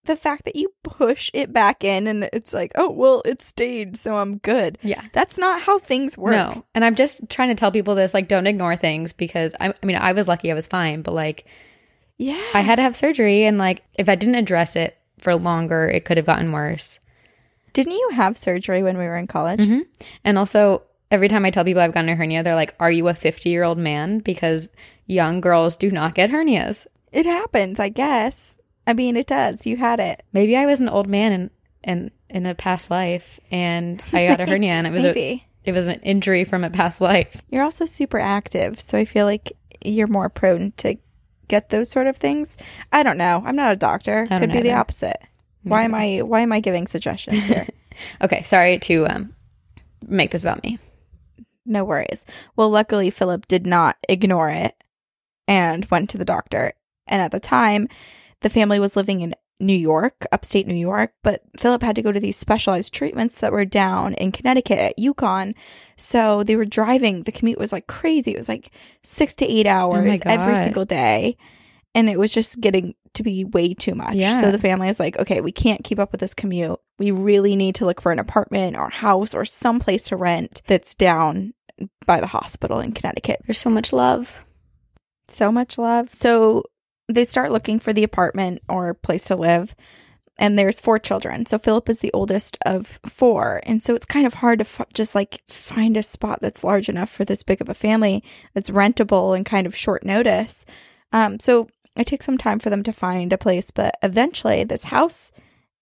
The fact that you push it back in and it's like, oh, well, it stayed, so I'm good.
yeah
That's not how things work.
No. And I'm just trying to tell people this like, don't ignore things because I, I mean, I was lucky I was fine, but like,
Yeah.
I had to have surgery. And like, if I didn't address it for longer, it could have gotten worse.
Didn't you have surgery when we were in college?
hmm And also, every time I tell people I've gotten a hernia, they're like, Are you a 50 year old man? Because young girls do not get hernias.
It happens, I guess. I mean, it does. You had it.
Maybe I was an old man in, in, in a past life and I got a [laughs] hernia and it was a, it was an injury from a past life.
You're also super active, so I feel like you're more prone to get those sort of things. I don't know. I'm not a doctor.
I don't
Could be the
either.
opposite. Why am I why am I giving suggestions here? [laughs]
Okay, sorry to um, make this about me.
no worries. Well, luckily Philip did not ignore it and went to the doctor. And at the time, the family was living in New York, upstate New York, but Philip had to go to these specialized treatments that were down in Connecticut at UConn. So they were driving. The commute was like crazy. It was like six to eight oh hours every single day. And it was just getting to be way too much.
Yeah.
So the family is like, okay, we can't keep up with this commute. We really need to look for an apartment or house or some place to rent that's down by the hospital in Connecticut.
There's so much love.
So much love. So they start looking for the apartment or place to live. And there's four children. So Philip is the oldest of four. And so it's kind of hard to f- just like find a spot that's large enough for this big of a family that's rentable and kind of short notice. Um, so it takes some time for them to find a place, but eventually this house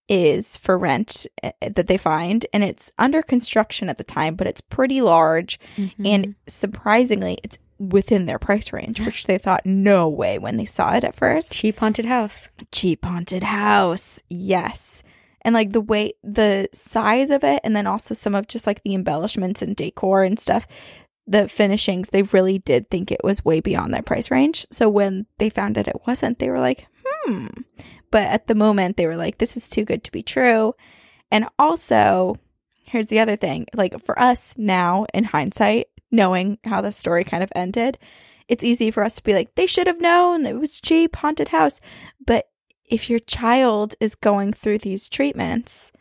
is for rent eh, that they find and it's under construction at the time, but it's pretty large
Mm-hmm.
and surprisingly it's within their price range, which they thought no way when they saw it at first.
cheap haunted house.
Cheap haunted house. Yes. And like the way the size of it and then also some of just like the embellishments and decor and stuff, the finishings, they really did think it was way beyond their price range. So when they found out it wasn't, they were like, "Hmm." But at the moment they were like, this is too good to be true. And also, here's the other thing. Like for us now in hindsight, knowing how the story kind of ended, it's easy for us to be like, they should have known it was cheap, haunted house. But if your child is going through these treatments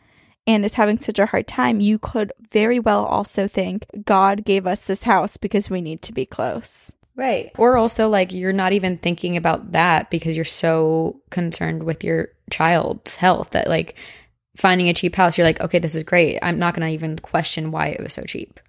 and is having such a hard time, you could very well also think God gave us this house because we need to be close.
Right. Or also, like, you're not even thinking about that because you're so concerned with your child's health that, like, finding a cheap house, you're like, okay, this is great. I'm not going to even question why it was so cheap.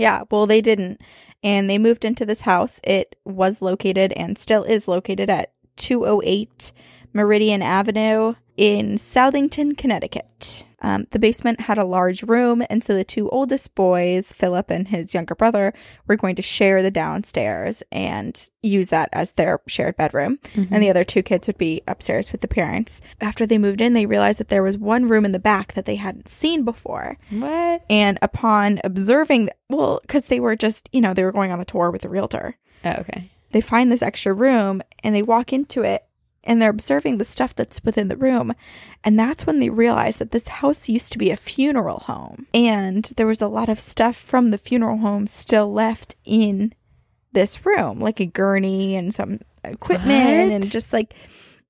Yeah, well, they didn't. And they moved into this house. It was located and still is located at 208 Meridian Avenue in Southington, Connecticut. Um, the basement had a large room, and so the two oldest boys, Philip and his younger brother, were going to share the downstairs and use that as their shared bedroom. And the other two kids would be upstairs with the parents. After they moved in, they realized that there was one room in the back that they hadn't seen before.
What?
And upon observing, well, because they were just, you know, they were going on a tour with the realtor,
Oh, okay.
they find this extra room and they walk into it and they're observing the stuff that's within the room. And that's when they realize that this house used to be a funeral home. And there was a lot of stuff from the funeral home still left in this room, like a gurney and some equipment
What?
and just like,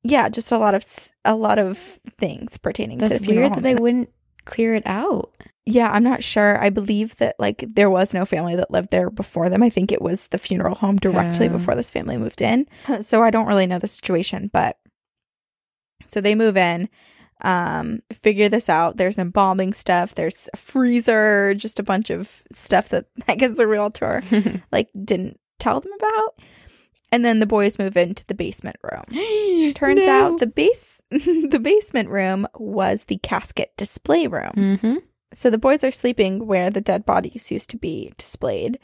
yeah, just a lot of a lot of things pertaining to the funeral
weird
home.
that they wouldn't clear it out.
Yeah, I'm not sure. I believe that like there was no family that lived there before them. I think it was the funeral home directly
Oh.
before this family moved in. [laughs] So I don't really know the situation, but so they move in, um, figure this out. There's embalming stuff, there's a freezer, just a bunch of stuff that [laughs] I guess the realtor [laughs] like didn't tell them about. And then the boys move into the basement room. [gasps] Turns
No.
out the base [laughs] the basement room was the casket display room.
Mm-hmm.
So the boys are sleeping where the dead bodies used to be displayed.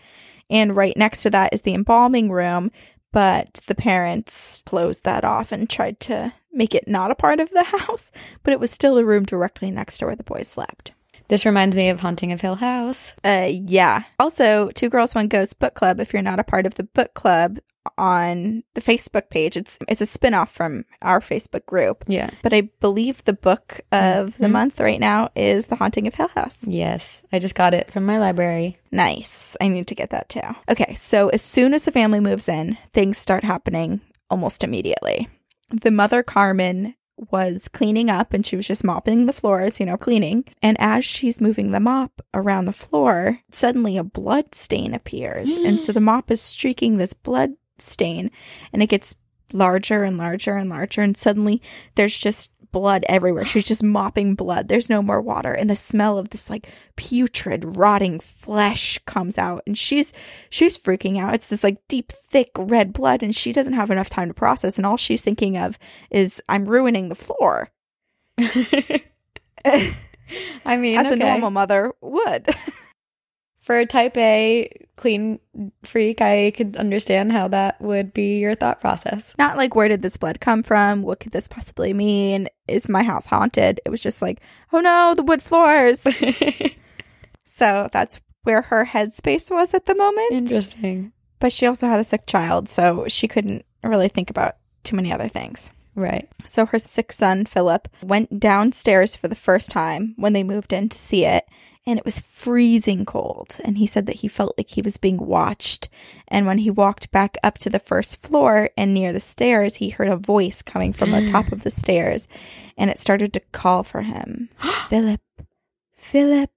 And right next to that is the embalming room, but the parents closed that off and tried to make it not a part of the [laughs] house, but it was still a room directly next to where the boys slept.
This reminds me of Haunting of Hill House.
Uh yeah. Also, Two Girls One Ghost book club if you're not a part of the book club on the Facebook page. It's it's a spin-off from our Facebook group.
Yeah.
But I believe the book of the
Mhm.
month right now is The Haunting of Hill House.
Yes. I just got it from my library.
Nice. I need to get that too. Okay, so as soon as the family moves in, things start happening almost immediately. The mother, Carmen, was cleaning up and she was just mopping the floors, you know, cleaning. And as she's moving the mop around the floor, suddenly a blood stain appears. and so the [gasps] mop is streaking this blood stain and it gets larger and larger and larger. And suddenly there's just blood everywhere. She's just mopping blood. There's no more water. And the smell of this like putrid, rotting flesh comes out. And she's she's freaking out. It's this like deep, thick red blood, and she doesn't have enough time to process. And all she's thinking of is I'm ruining the floor. [laughs]
I mean,
As a normal mother would. [laughs]
for a type A clean freak, I could understand how that would be your thought process.
Not like where did this blood come from? What could this possibly mean? Is my house haunted? It was just like, oh no, the wood floors. [laughs] so that's where her headspace was at the moment.
Interesting.
But she also had a sick child, so she couldn't really think about too many other things.
Right.
So her sick son, Philip, went downstairs for the first time when they moved in to see it, and it was freezing cold. And he said that he felt like he was being watched. And when he walked back up to the first floor and near the stairs, he heard a voice coming from the top of the [gasps] stairs, and it started to call for him [gasps] Philip, Philip.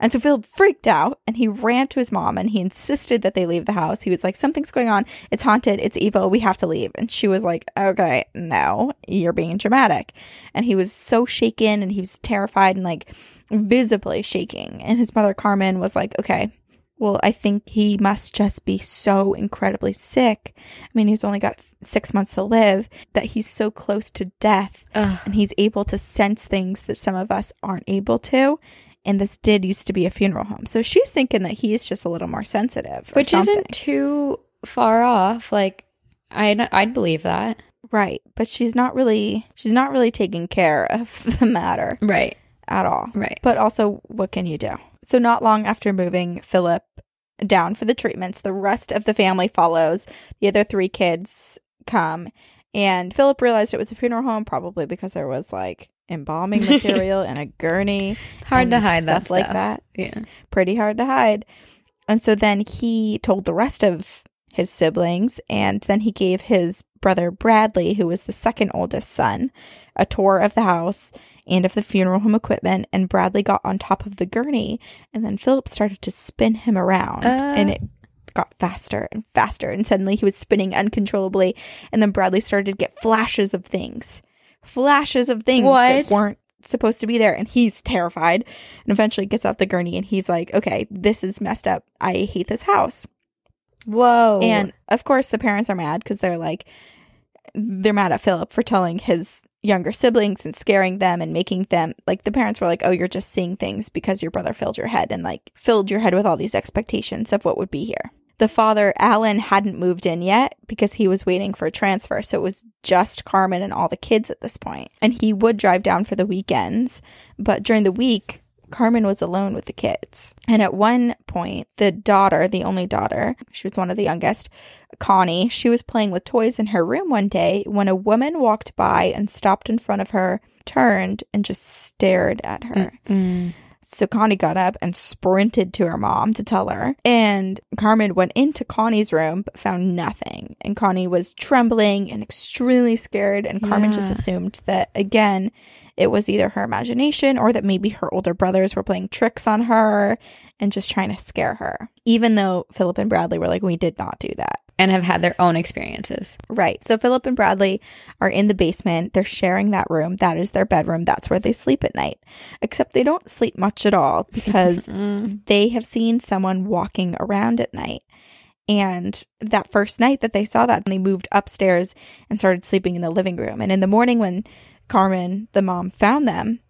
And so Philip freaked out and he ran to his mom and he insisted that they leave the house. He was like, Something's going on. It's haunted. It's evil. We have to leave. And she was like, Okay, no, you're being dramatic. And he was so shaken and he was terrified and like visibly shaking. And his mother, Carmen, was like, Okay, well, I think he must just be so incredibly sick. I mean, he's only got six months to live, that he's so close to death
Ugh.
and he's able to sense things that some of us aren't able to. And this did used to be a funeral home. So she's thinking that he's just a little more sensitive.
Which
something.
isn't too far off. Like, I'd, I'd believe that.
right. But she's not really she's not really taking care of [laughs] the matter
Right.
At all.
Right.
But also what can you do? So not long after moving Philip down for the treatments, the rest of the family follows. The other three kids come and Philip realized it was a funeral home probably because there was like embalming [laughs] material and a gurney
Hard to hide that
stuff like that.
Yeah.
pretty hard to hide. And so then he told the rest of his siblings, and then he gave his brother Bradley, who was the second oldest son, a tour of the house and of the funeral home equipment. And Bradley got on top of the gurney, and then Philip started to spin him around,
Uh.
and it got faster and faster. And suddenly he was spinning uncontrollably, and then Bradley started to get flashes of things, flashes of things
What?
that weren't supposed to be there and he's terrified and eventually gets off the gurney and he's like okay this is messed up i hate this house
Whoa.
and of course the parents are mad because they're like they're mad at philip for telling his younger siblings and scaring them and making them like the parents were like oh you're just seeing things because your brother filled your head and like filled your head with all these expectations of what would be here the father alan hadn't moved in yet because he was waiting for a transfer so it was just carmen and all the kids at this point. and he would drive down for the weekends but during the week Carmen was alone with the kids. And at one point, the daughter, the only daughter, she was one of the youngest, Connie, she was playing with toys in her room one day when a woman walked by and stopped in front of her, turned, and just stared at her.
Mm.
So Connie got up and sprinted to her mom to tell her. And Carmen went into Connie's room but found nothing. And Connie was trembling and extremely scared. And Carmen just assumed that, again, it was either her imagination or that maybe her older brothers were playing tricks on her and just trying to scare her. Even though Philip and Bradley were like, we did not do that.
And have had their own experiences.
Right. So Philip and Bradley are in the basement. They're sharing that room. That is their bedroom. That's where they sleep at night. Except they don't sleep much at all [laughs] because
Mm.
they have seen someone walking around at night. And that first night that they saw that, they moved upstairs and started sleeping in the living room. And in the morning, when Carmen, the mom, found them,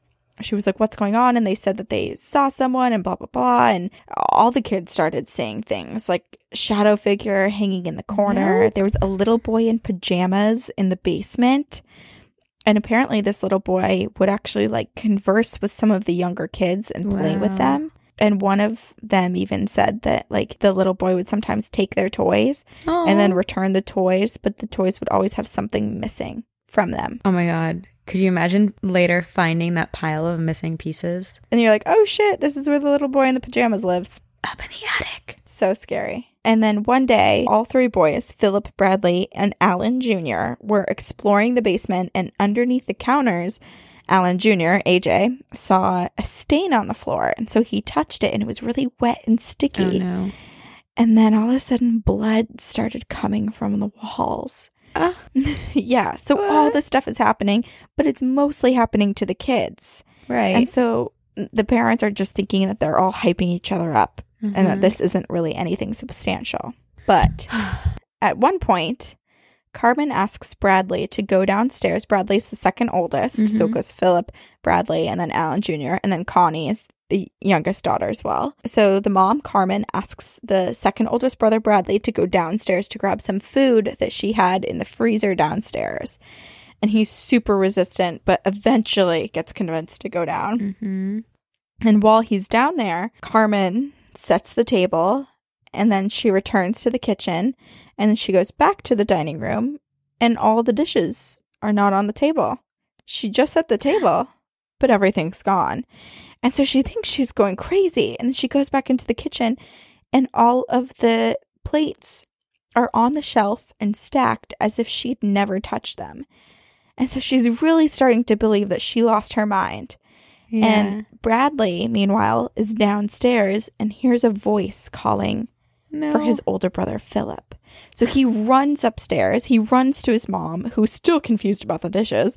she was like, What's going on? And they said that they saw someone and blah, blah, blah. And all the kids started saying things like shadow figure hanging in the corner. There was a little boy in pajamas in the basement. And apparently, this little boy would actually like converse with some of the younger kids and play with them. And one of them even said that like the little boy would sometimes take their toys and then return the toys, but the toys would always have something missing from them.
Oh my god. Could you imagine later finding that pile of missing pieces?
And you're like, oh shit, this is where the little boy in the pajamas lives.
Up in the attic.
So scary. And then one day, all three boys, Philip, Bradley, and Alan Jr., were exploring the basement, and underneath the counters, Alan Jr., AJ, saw a stain on the floor. And so he touched it, and it was really wet and sticky.
Oh no.
And then all of a sudden, blood started coming from the walls.
Uh, [laughs]
yeah. So all this stuff is happening, but it's mostly happening to the kids.
right.
And so the parents are just thinking that they're all hyping each other up and that
Mhm.
this isn't really anything substantial. But [sighs] at one point, Carmen asks Bradley to go downstairs. Bradley's the second oldest, so it
Mhm.
goes Philip, Bradley, and then Alan Jr., and then Connie is the youngest daughter as well. So the mom, Carmen, asks the second oldest brother, Bradley, to go downstairs to grab some food that she had in the freezer downstairs. And he's super resistant, but eventually gets convinced to go down.
Mhm.
And while he's down there, Carmen sets the table and then she returns to the kitchen and then she goes back to the dining room and all the dishes are not on the table. She just set the table, but everything's gone. And so she thinks she's going crazy. And then she goes back into the kitchen and all of the plates are on the shelf and stacked as if she'd never touched them. And so she's really starting to believe that she lost her mind.
Yeah.
And Bradley, meanwhile, is downstairs and hears a voice calling
no.
for his older brother, Philip. So he runs upstairs. He runs to his mom, who's still confused about the dishes.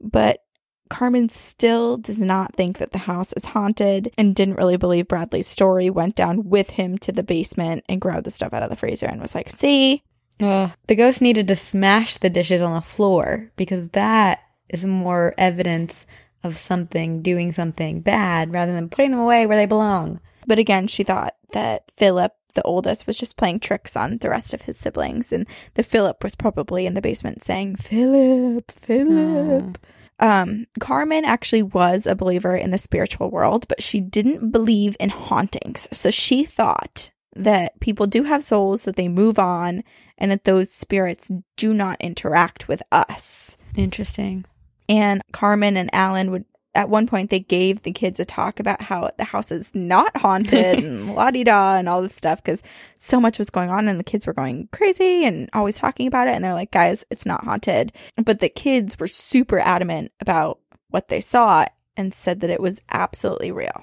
But Carmen still does not think that the house is haunted and didn't really believe Bradley's story. Went down with him to the basement and grabbed the stuff out of the freezer and was like, see,
Ugh. the ghost needed to smash the dishes on the floor because that is more evidence of something doing something bad rather than putting them away where they belong.
But again, she thought that Philip, the oldest, was just playing tricks on the rest of his siblings, and that Philip was probably in the basement saying, Philip, Philip. Um, Carmen actually was a believer in the spiritual world, but she didn't believe in hauntings. So she thought that people do have souls, that they move on, and that those spirits do not interact with us.
Interesting.
And Carmen and Alan would at one point they gave the kids a talk about how the house is not haunted [laughs] and la di da and all this stuff because so much was going on and the kids were going crazy and always talking about it and they're like guys it's not haunted but the kids were super adamant about what they saw and said that it was absolutely real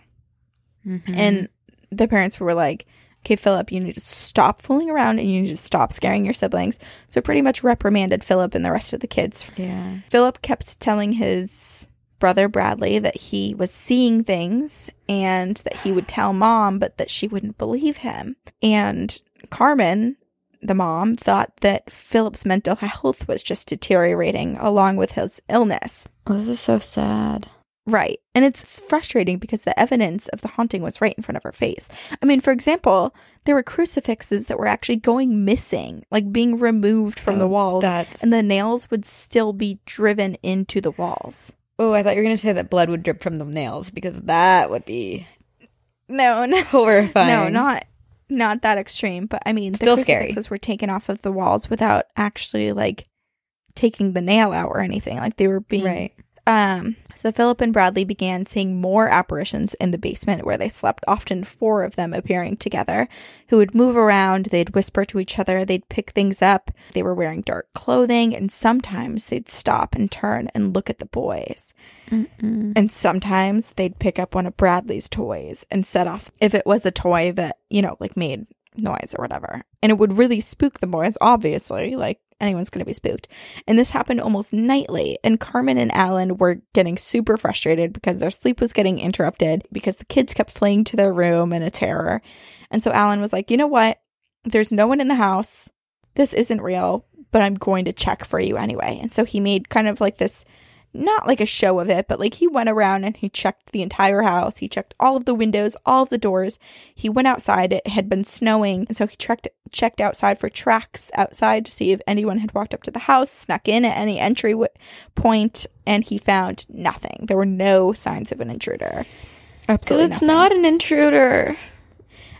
Mhm.
and the parents were like okay philip you need to stop fooling around and you need to stop scaring your siblings so pretty much reprimanded philip and the rest of the kids
yeah.
Philip kept telling his brother Bradley that he was seeing things and that he would tell mom, but that she wouldn't believe him. And Carmen, the mom, thought that Philip's mental health was just deteriorating along with his illness.
Oh, this is so sad.
Right. And it's frustrating because the evidence of the haunting was right in front of her face. I mean, for example, there were crucifixes that were actually going missing, like being removed from the
Oh,
walls,
That's.
and the nails would still be driven into the walls.
Oh, I thought you were going to say that blood would drip from the nails because that would be
No, [laughs] no,
horrifying.
no, not not that extreme. But I mean,
Still
the
scary.
were taken off of the walls without actually like taking the nail out or anything. Like they were being
right.
Um, so Philip and Bradley began seeing more apparitions in the basement where they slept, often four of them appearing together, who would move around, they'd whisper to each other, they'd pick things up, they were wearing dark clothing, and sometimes they'd stop and turn and look at the boys.
Mm-mm.
And sometimes they'd pick up one of Bradley's toys and set off if it was a toy that, you know, like made noise or whatever. And it would really spook the boys, obviously, like anyone's going to be spooked. And this happened almost nightly. And Carmen and Alan were getting super frustrated because their sleep was getting interrupted because the kids kept fleeing to their room in a terror. And so Alan was like, you know what? There's no one in the house. This isn't real, but I'm going to check for you anyway. And so he made kind of like this not like a show of it, but like he went around and he checked the entire house. He checked all of the windows, all of the doors. He went outside. It had been snowing, and so he checked checked outside for tracks outside to see if anyone had walked up to the house, snuck in at any entry w- point, and he found nothing. There were no signs of an intruder. Absolutely,
it's
nothing.
not an intruder.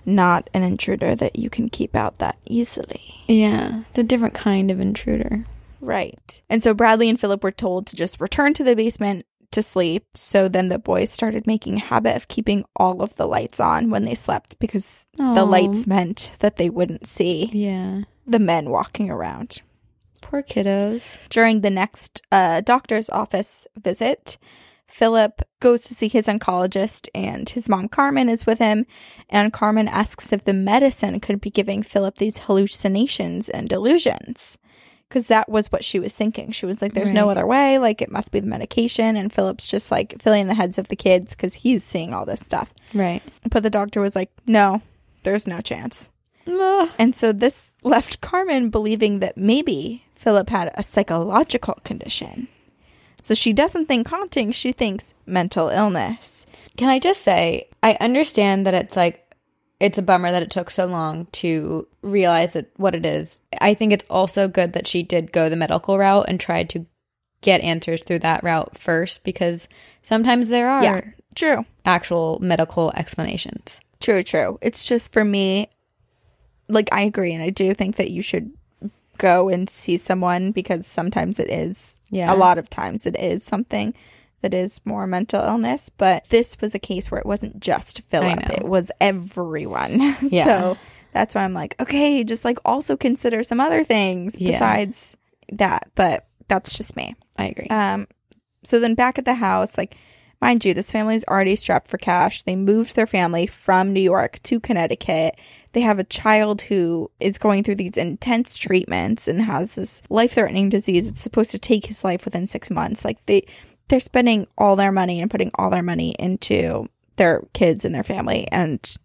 not an intruder that you can keep out that easily.
Yeah, it's a different kind of intruder.
Right. And so Bradley and Philip were told to just return to the basement to sleep. So then the boys started making a habit of keeping all of the lights on when they slept because the lights meant that they wouldn't see
Yeah.
the men walking around.
Poor kiddos.
During the next uh, doctor's office visit, Philip goes to see his oncologist, and his mom Carmen is with him. And Carmen asks if the medicine could be giving Philip these hallucinations and delusions. Because that was what she was thinking. She was like, there's no other way. Like, it must be the medication. And Philip's just like filling the heads of the kids because he's seeing all this stuff.
Right.
But the doctor was like, no, there's no chance. And so this left Carmen believing that maybe Philip had a psychological condition. So she doesn't think haunting, she thinks mental illness.
Can I just say, I understand that it's like, it's a bummer that it took so long to realize that what it is. I think it's also good that she did go the medical route and tried to get answers through that route first because sometimes there are
Yeah. True.
actual medical explanations.
True, true. It's just for me, like, I agree. And I do think that you should go and see someone because sometimes it is,
Yeah.
a lot of times it is something that is more mental illness. But this was a case where it wasn't just Philip, it was everyone. [laughs]
Yeah.
so that's why I'm like, okay, just like also consider some other things
Yeah.
besides that. But that's just me.
I agree.
Um, so then back at the house, like, mind you, this family's already strapped for cash. They moved their family from New York to Connecticut. They have a child who is going through these intense treatments and has this life-threatening disease. It's supposed to take his life within six months. Like they, they're spending all their money and putting all their money into their kids and their family and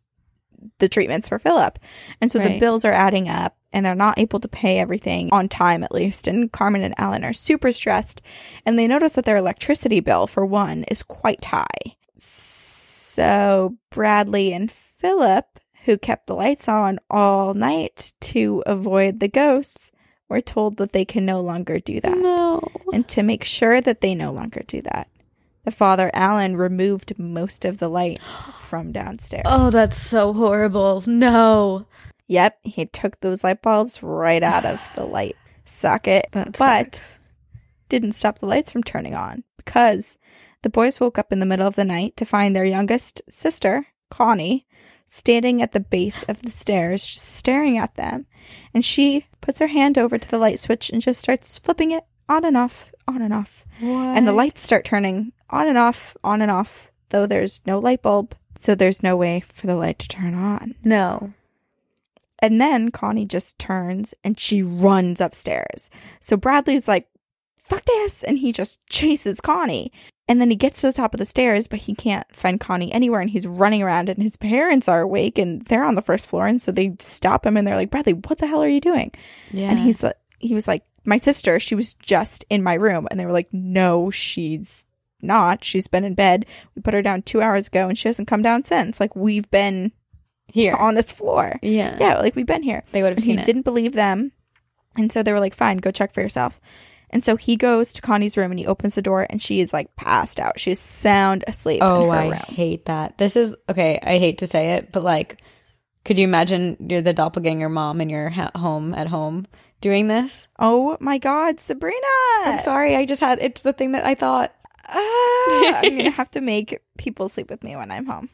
the treatments for Philip. And so the bills are adding up and they're not able to pay everything on time at least. And Carmen and Alan are super stressed and they notice that their electricity bill for one is quite high. So Bradley and Philip, who kept the lights on all night to avoid the ghosts, were told that they can no longer do that.
no.
And to make sure that they no longer do that, the father Alan removed most of the lights from downstairs.
Oh, that's so horrible. No.
Yep, he took those light bulbs right out of the [sighs] light socket,
That
but
sucks.
didn't stop the lights from turning on because the boys woke up in the middle of the night to find their youngest sister, Connie, standing at the base of the stairs, just staring at them. And she puts her hand over to the light switch and just starts flipping it on and off, on and off. And the lights start turning on and off, on and off, though there's no light bulb, so there's no way for the light to turn on.
No.
And then Connie just turns and she runs upstairs. So Bradley's like, fuck this. And he just chases Connie. And then he gets to the top of the stairs, but he can't find Connie anywhere. And he's running around, and his parents are awake and they're on the first floor. And so they stop him and they're like, Bradley, what the hell are you doing?
Yeah.
And he's like, he was like, my sister, she was just in my room. And they were like, no, she's not. She's been in bed. We put her down two hours ago and she hasn't come down since. Like, we've been
here.
on this floor.
yeah.
Yeah, like we've been here.
They would have
And he
seen it.
didn't believe them. And so they were like, fine, go check for yourself. And so he goes to Connie's room and he opens the door and she is like passed out. She's sound asleep
Oh,
in her
I
room.
hate that. This is okay. I hate to say it, but like, could you imagine you're the doppelganger mom in your ha- home at home doing this?
Oh my God, Sabrina.
I'm sorry. I just had it's the thing that I thought.
Ah, I'm going [laughs] to have to make people sleep with me when I'm home.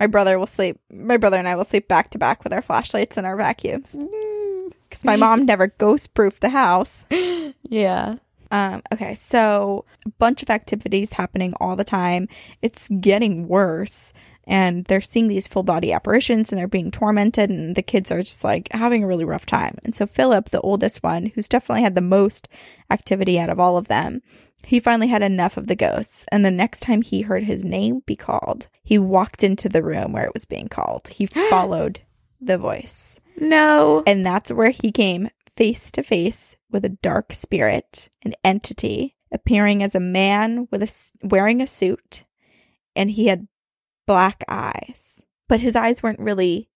My brother will sleep. My brother and I will sleep back to back with our flashlights and our vacuums. Because my mom never ghost proofed the house. [gasps]
Yeah.
Um, okay, so a bunch of activities happening all the time. It's getting worse, and they're seeing these full body apparitions and they're being tormented, and the kids are just like having a really rough time. And so, Philip, the oldest one, who's definitely had the most activity out of all of them, he finally had enough of the ghosts. And the next time he heard his name be called, he walked into the room where it was being called. He [gasps] followed the voice.
No.
And that's where he came face to face with a dark spirit, an entity, appearing as a man with a wearing a suit, and he had black eyes. But his eyes weren't really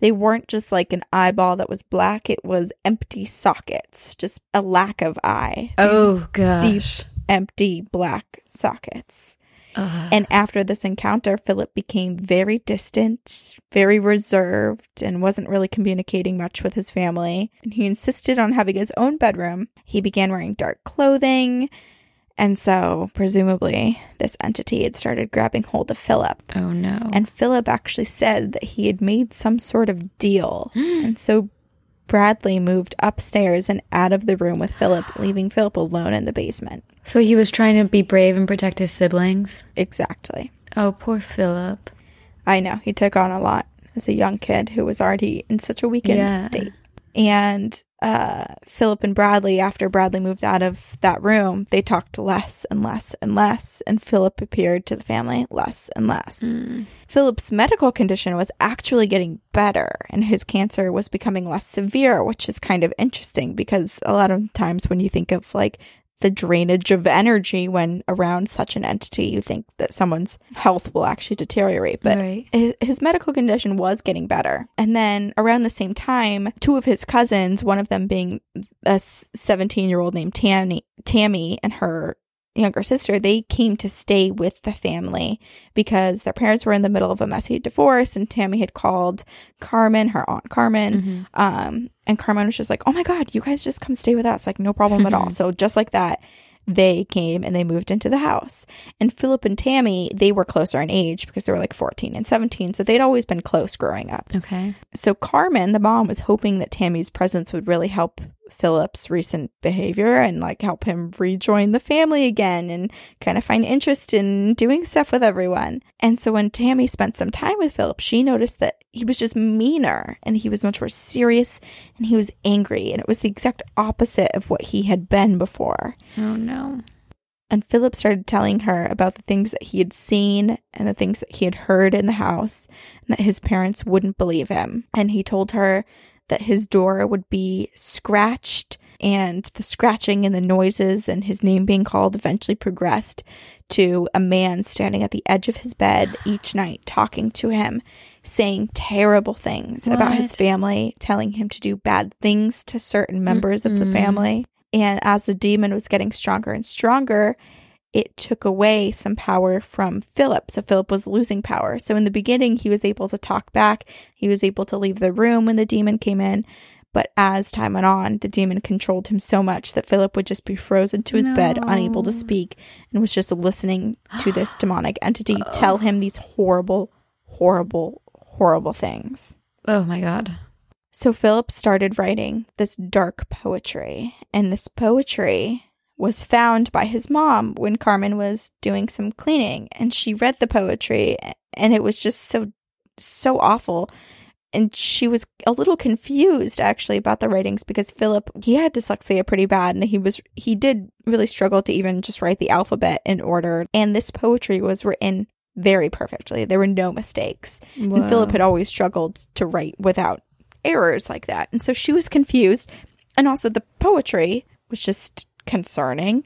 they weren't just like an eyeball that was black, it was empty sockets, just a lack of eye.
Oh gosh.
empty black sockets.
Ugh.
And after this encounter, Philip became very distant, very reserved, and wasn't really communicating much with his family. And he insisted on having his own bedroom. He began wearing dark clothing. And so, presumably, this entity had started grabbing hold of Philip.
oh no.
And Philip actually said that he had made some sort of deal. [gasps] and so Bradley moved upstairs and out of the room with Philip, leaving Philip alone in the basement.
so he was trying to be brave and protect his siblings.
Exactly.
Oh, poor Philip.
I know he took on a lot as a young kid who was already in such a weakened
Yeah.
state. And uh, Philip and Bradley, after Bradley moved out of that room, they talked less and less and less, and Philip appeared to the family less and less.
Mm.
Philip's medical condition was actually getting better, and his cancer was becoming less severe, which is kind of interesting because a lot of times when you think of like the drainage of energy when around such an entity, you think that someone's health will actually deteriorate. But
Right.
his, his medical condition was getting better. And then around the same time, two of his cousins, one of them being a 17 year old named Tammy, Tammy and her younger sister, they came to stay with the family because their parents were in the middle of a messy divorce and Tammy had called Carmen, her aunt Carmen,
Mhm.
um, and Carmen was just like, "Oh my god, you guys just come stay with us, like no problem at all." [laughs] So just like that, they came and they moved into the house. And Philip and Tammy, they were closer in age because they were like 14 and 17, so they'd always been close growing up.
Okay.
So Carmen, the mom, was hoping that Tammy's presence would really help Philip's recent behavior and like help him rejoin the family again and kind of find interest in doing stuff with everyone. And so when Tammy spent some time with Philip, she noticed that he was just meaner and he was much more serious and he was angry. And it was the exact opposite of what he had been before.
Oh no.
And Philip started telling her about the things that he had seen and the things that he had heard in the house, and that his parents wouldn't believe him. And he told her that his door would be scratched, and the scratching and the noises and his name being called eventually progressed to a man standing at the edge of his bed [gasps] each night talking to him, saying terrible things about his family, telling him to do bad things to certain members of the family. And as the demon was getting stronger and stronger, it took away some power from Philip. So Philip was losing power. So in the beginning, he was able to talk back. He was able to leave the room when the demon came in. But as time went on, the demon controlled him so much that Philip would just be frozen to his bed, unable to speak, and was just listening to this [gasps] demonic entity tell him these horrible, horrible, horrible things.
Oh my god.
So Philip started writing this dark poetry, and this poetry was found by his mom when Carmen was doing some cleaning, and she read the poetry, and it was just so so awful. And she was a little confused actually about the writings because Philip he had dyslexia pretty bad and he was he did really struggle to even just write the alphabet in order. And this poetry was written very perfectly. There were no mistakes. And Philip had always struggled to write without errors like that. And so she was confused. And also the poetry was just concerning.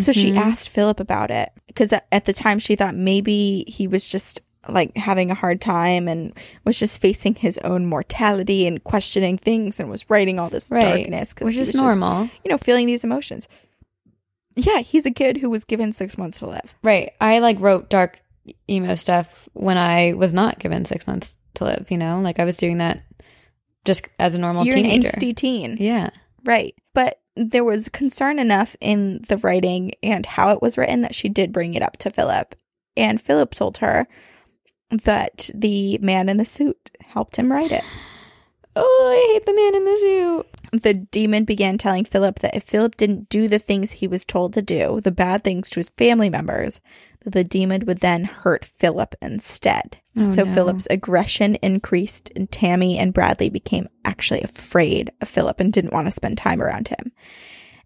So she
Mhm.
asked Philip about it because at the time she thought maybe he was just like having a hard time and was just facing his own mortality and questioning things and was writing all this
Right.
darkness because
which is
was just,
normal.
you know, feeling these emotions. Yeah, he's a kid who was given six months to live.
Right. I like wrote dark emo stuff when I was not given six months to live, you know? Like I was doing that just as a normal
You're
teenager.
an angsty teen.
yeah.
Right. There was concern enough in the writing and how it was written that she did bring it up to Philip. And Philip told her that the man in the suit helped him write it. [sighs]
Oh, I hate the man in the suit.
The demon began telling Philip that if Philip didn't do the things he was told to do, the bad things to his family members, that the demon would then hurt Philip instead.
Oh,
so
no.
Philip's aggression increased, and Tammy and Bradley became actually afraid of Philip and didn't want to spend time around him.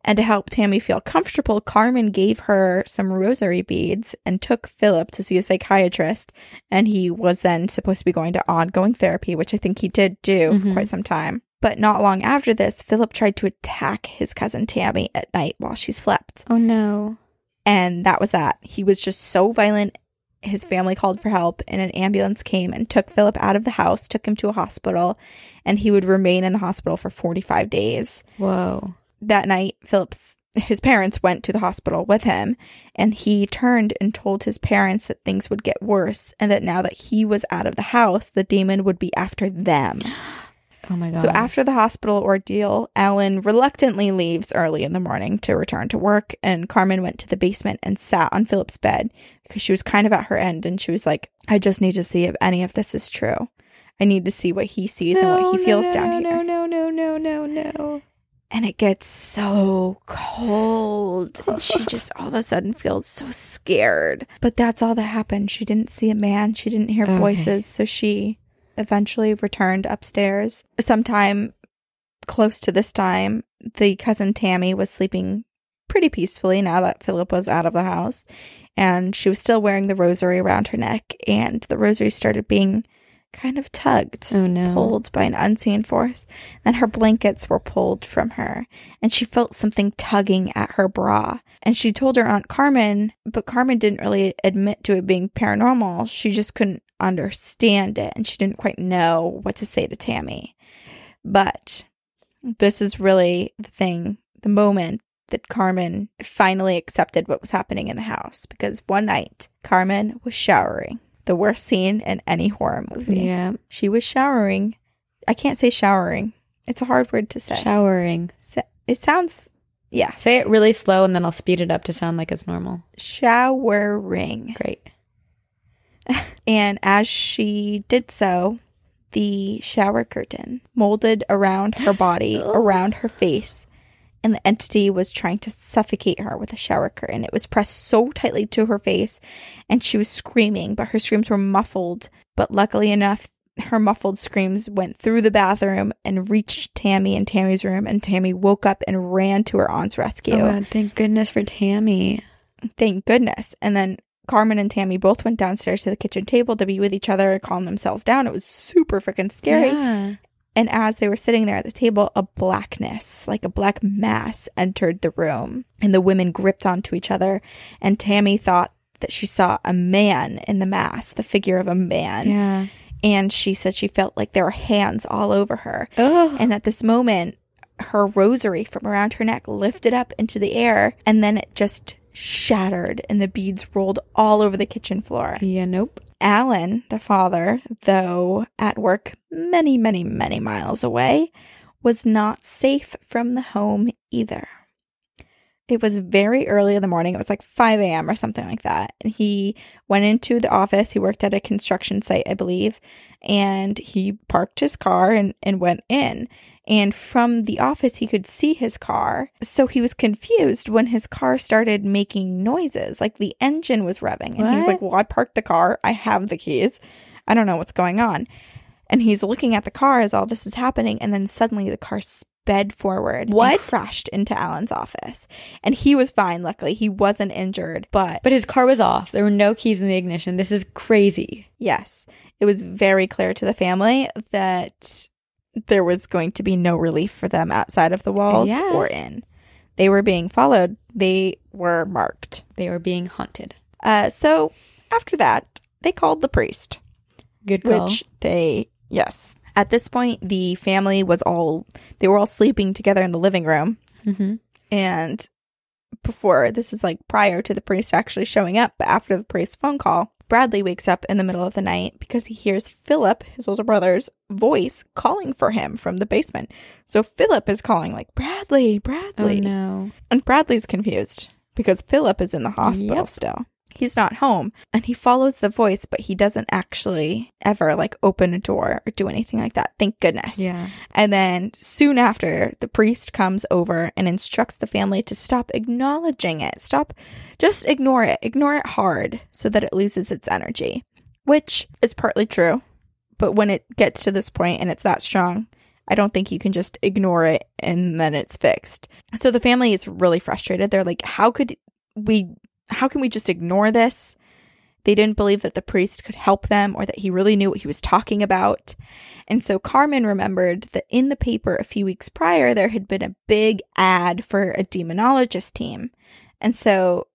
And to help Tammy feel comfortable, Carmen gave her some rosary beads and took Philip to see a psychiatrist. And he was then supposed to be going to ongoing therapy, which I think he did do for
Mhm.
quite some time. But not long after this, Philip tried to attack his cousin Tammy at night while she slept.
Oh no.
And that was that. He was just so violent. His family called for help, and an ambulance came and took Philip out of the house, took him to a hospital, and he would remain in the hospital for 45 days.
Whoa.
That night, Philip's his parents went to the hospital with him, and he turned and told his parents that things would get worse, and that now that he was out of the house, the demon would be after them. [gasps] [gasps]
Oh my god.
So after the hospital ordeal, Alan reluctantly leaves early in the morning to return to work, and Carmen went to the basement and sat on Philip's bed because she was kind of at her end, and she was like, "I just need to see if any of this is true. I need to see what he sees and what he feels
no,
down
no,
here."
No, no, no, no, no, no.
And it gets so cold, and [laughs] she just all of a sudden feels so scared. But that's all that happened. She didn't see a man. She didn't hear
Okay.
voices, so she eventually returned upstairs. Sometime close to this time, the cousin Tammy was sleeping pretty peacefully now that Philip was out of the house. And she was still wearing the rosary around her neck, and the rosary started being kind of tugged,
Oh no.
pulled by an unseen force. Then her blankets were pulled from her, and she felt something tugging at her bra. And she told her Aunt Carmen, but Carmen didn't really admit to it being paranormal. She just couldn't understand it, and she didn't quite know what to say to Tammy. But this is really the thing, the moment that Carmen finally accepted what was happening in the house because one night Carmen was showering. The worst scene in any horror movie.
Yeah.
She was showering. I can't say showering. It's a hard word to say.
Showering.
It sounds, yeah,
Say it really slow and then I'll speed it up to sound like it's normal.
showering.
Great.
And as she did so, the shower curtain molded around her body, [gasps]
oh.
around her face, and the entity was trying to suffocate her with a shower curtain. It was pressed so tightly to her face, and she was screaming, but her screams were muffled. But luckily enough, her muffled screams went through the bathroom and reached Tammy in Tammy's room, and Tammy woke up and ran to her aunt's rescue.
Oh, God, thank goodness for Tammy.
Thank goodness. And then Carmen and Tammy both went downstairs to the kitchen table to be with each other, and calm themselves down. It was super freaking scary.
Yeah.
And as they were sitting there at the table, a blackness, like a black mass, entered the room. And the women gripped onto each other. And Tammy thought that she saw a man in the mass, the figure of a man.
Yeah.
And she said she felt like there were hands all over her.
Oh.
And at this moment, her rosary from around her neck lifted up into the air and then it just shattered and the beads rolled all over the kitchen floor.
yeah, nope.
Alan, the father, though at work many, many, many miles away, was not safe from the home either. It was very early in the morning. It was like 5 a.m. or something like that. And he went into the office. He worked at a construction site, I believe. And he parked his car and, and went in. And from the office, he could see his car. So he was confused when his car started making noises, like the engine was revving. And he was like, Well, I parked the car. I have the keys. I don't know what's going on. And he's looking at the car as all this is happening. And then suddenly the car sped forward and
What?
crashed into Alan's office. And he was fine, luckily. He wasn't injured. But
But his car was off. There were no keys in the ignition. This is crazy.
yes, it was very clear to the family that there was going to be no relief for them outside of the walls
Yeah.
or in. They were being followed, they were marked.
They were being haunted.
Uh, so after that, they called the priest.
Good call.
which they yes at this point the family was all they were all sleeping together in the living room
hmm
and before this is like prior to the priest actually showing up but after the priest's phone call bradley wakes up in the middle of the night because he hears philip his older brother's voice calling for him from the basement so philip is calling like bradley
Oh
bradley
no.
and Bradley's confused because Philip is in the hospital
Yep.
still. He's not home and he follows the voice, but he doesn't actually ever like open a door or do anything like that. Thank goodness.
Yeah.
And then soon after, the priest comes over and instructs the family to stop acknowledging it. Stop, just ignore it. Ignore it hard so that it loses its energy, which is partly true. But when it gets to this point and it's that strong, I don't think you can just ignore it and then it's fixed. So the family is really frustrated. They're like, how could we, how can we just ignore this? They didn't believe that the priest could help them or that he really knew what he was talking about. And so Carmen remembered that in the paper a few weeks prior, there had been a big ad for a demonologist team. And so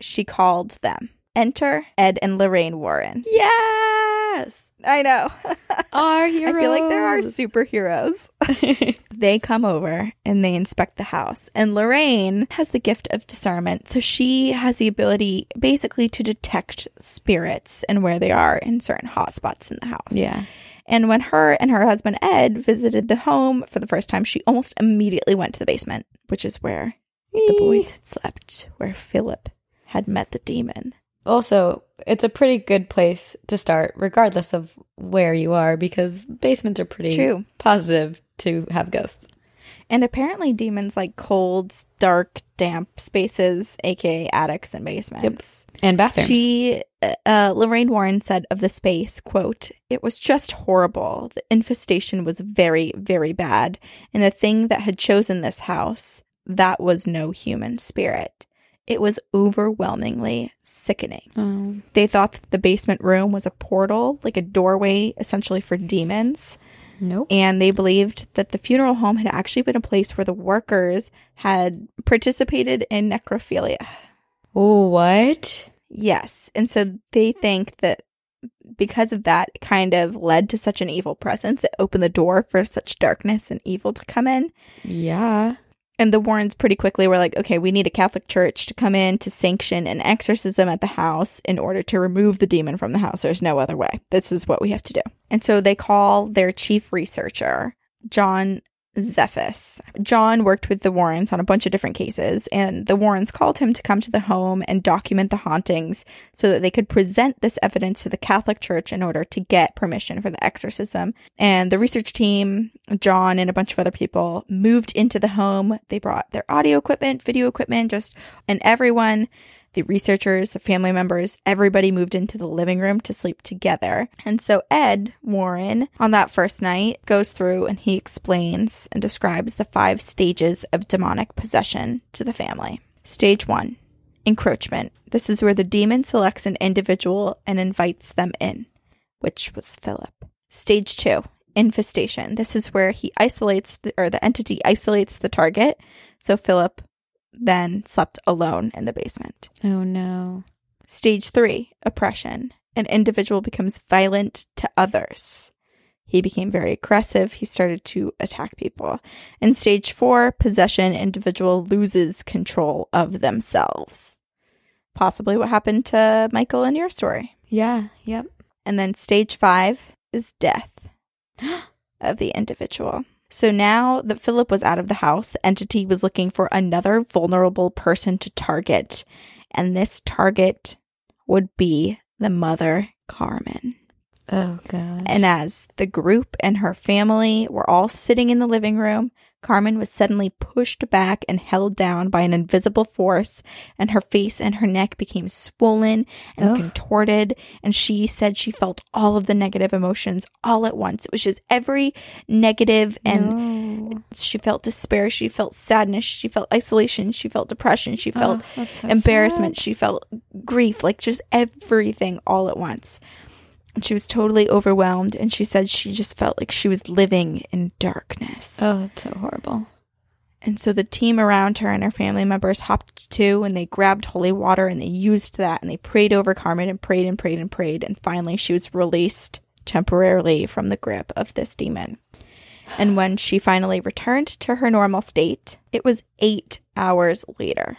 she called them. Enter Ed and Lorraine Warren. Yes! I know. [laughs]
Our heroes.
I feel like there are superheroes. [laughs] they come over and they inspect the house. And Lorraine has the gift of discernment. So she has the ability basically to detect spirits and where they are in certain hot spots in the house.
yeah.
And when her and her husband Ed visited the home for the first time, she almost immediately went to the basement, which is where the boys had slept, where Philip had met the demon.
Also, it's a pretty good place to start, regardless of where you are, because basements are pretty
True.
positive to have ghosts.
And apparently, demons like cold, dark, damp spaces, aka attics and basements.
And bathrooms.
She, uh, Lorraine Warren said of the space, quote, it was just horrible. The infestation was very, very bad. And the thing that had chosen this house, that was no human spirit. It was overwhelmingly sickening.
oh.
They thought that the basement room was a portal, like a doorway essentially for demons.
Nope.
And they believed that the funeral home had actually been a place where the workers had participated in necrophilia.
Oh, what?
Yes. And so they think that because of that, it kind of led to such an evil presence. It opened the door for such darkness and evil to come in.
Yeah.
And the Warrens pretty quickly were like, okay, we need a Catholic church to come in to sanction an exorcism at the house in order to remove the demon from the house. There's no other way. This is what we have to do. And so they call their chief researcher, John Zaffis. John worked with the Warrens on a bunch of different cases, and the Warrens called him to come to the home and document the hauntings so that they could present this evidence to the Catholic Church in order to get permission for the exorcism. And the research team, John and a bunch of other people, moved into the home. They brought their audio equipment, video equipment, just, and everyone the researchers, the family members, everybody moved into the living room to sleep together. And so Ed Warren, on that first night, goes through and he explains and describes the five stages of demonic possession to the family. Stage one encroachment. This is where the demon selects an individual and invites them in, which was Philip. Stage two infestation. This is where he isolates the, or the entity isolates the target. So Philip then slept alone in the basement.
Oh, no.
Stage three, oppression. An individual becomes violent to others. He became very aggressive. He started to attack people. In stage four, possession, individual loses control of themselves. Possibly what happened to Michael in your story.
Yeah. Yep.
And then stage five is death [gasps] of the individual. So now that Philip was out of the house, the entity was looking for another vulnerable person to target. And this target would be the mother, Carmen.
Oh, God.
And as the group and her family were all sitting in the living room, Carmen was suddenly pushed back and held down by an invisible force, and her face and her neck became swollen and
Oh.
contorted. And she said she felt all of the negative emotions all at once. It was just every negative and
No.
she felt despair, she felt sadness, she felt isolation, she felt depression, she felt
Oh, so
embarrassment,
sad.
she felt grief, like just everything all at once. And she was totally overwhelmed and she said she just felt like she was living in darkness.
Oh, that's so horrible.
And so the team around her and her family members hopped to and they grabbed holy water and they used that and they prayed over Carmen and prayed and prayed and prayed. And finally, she was released temporarily from the grip of this demon. And when she finally returned to her normal state, it was eight hours later.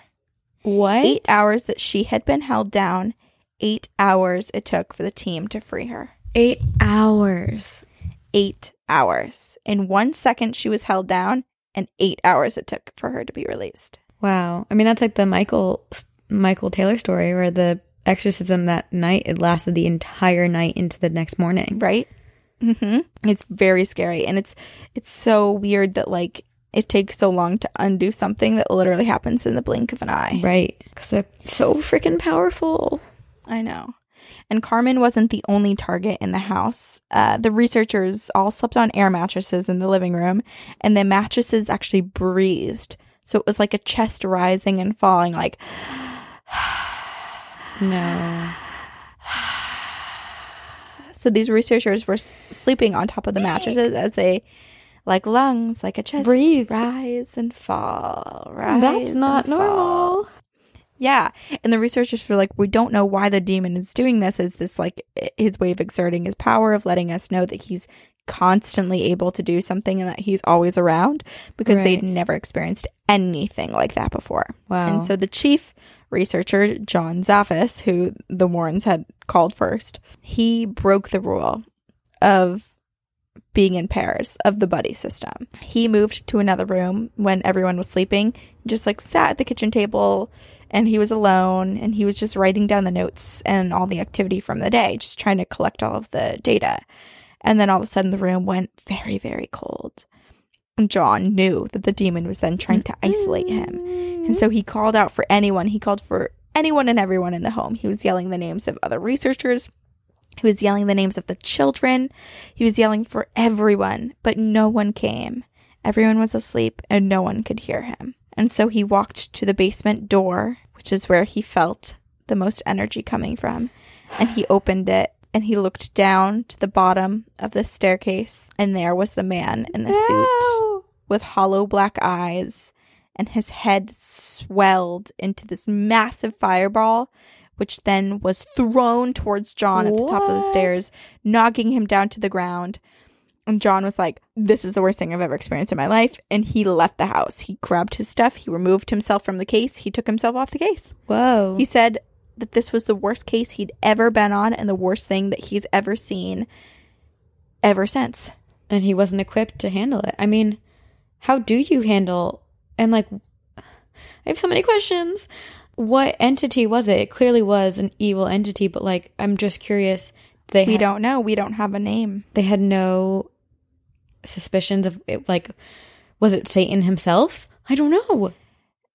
What?
Eight hours that she had been held down, eight hours it took for the team to free her.
Eight hours.
Eight hours. In one second, she was held down, and eight hours it took for her to be released.
Wow. I mean, that's like the Michael Michael Taylor story where the exorcism that night it lasted the entire night into the next morning.
right? Mm hmm It's very scary, and it's it's so weird that like it takes so long to undo something that literally happens in the blink of an eye.
Right. Because they're so freaking powerful.
I know. And Carmen wasn't the only target in the house. Uh, the researchers all slept on air mattresses in the living room, and the mattresses actually breathed. So it was like a chest rising and falling, like
No. [sighs]
So these researchers were s- sleeping on top of the mattresses as they, like lungs, like a chest,
Breathe.
rise and fall. Rise
That's not
and fall. Yeah, and the researchers were like, we don't know why the demon is doing this. Is this like his way of exerting his power of letting us know that he's constantly able to do something and that he's always around? Because they'd never experienced anything like that before.
Wow.
And so the chief researcher, John Zaffis, who the Warrens had called first, he broke the rule of being in pairs of the buddy system. He moved to another room when everyone was sleeping, just like sat at the kitchen table and he was alone and he was just writing down the notes and all the activity from the day, just trying to collect all of the data. And then all of a sudden the room went very, very cold. And John knew that the demon was then trying to isolate him. And so he called out for anyone. He called for anyone and everyone in the home. He was yelling the names of other researchers. He was yelling the names of the children. He was yelling for everyone, but no one came. Everyone was asleep and no one could hear him. And so he walked to the basement door, which is where he felt the most energy coming from. And he opened it and he looked down to the bottom of the staircase. And there was the man in the suit with hollow black eyes. And his head swelled into this massive fireball, which then was thrown towards John at the top of the stairs, knocking him down to the ground. And John was like, This is the worst thing I've ever experienced in my life. And he left the house. He grabbed his stuff. He removed himself from the case. He took himself off the case.
Whoa.
He said that this was the worst case he'd ever been on and the worst thing that he's ever seen ever since.
and he wasn't equipped to handle it. I mean, how do you handle and like I have so many questions. What entity was it? It clearly was an evil entity, but like I'm just curious. They
We
had,
don't know. We don't have a name.
they had no suspicions of it like was it Satan himself? I don't know.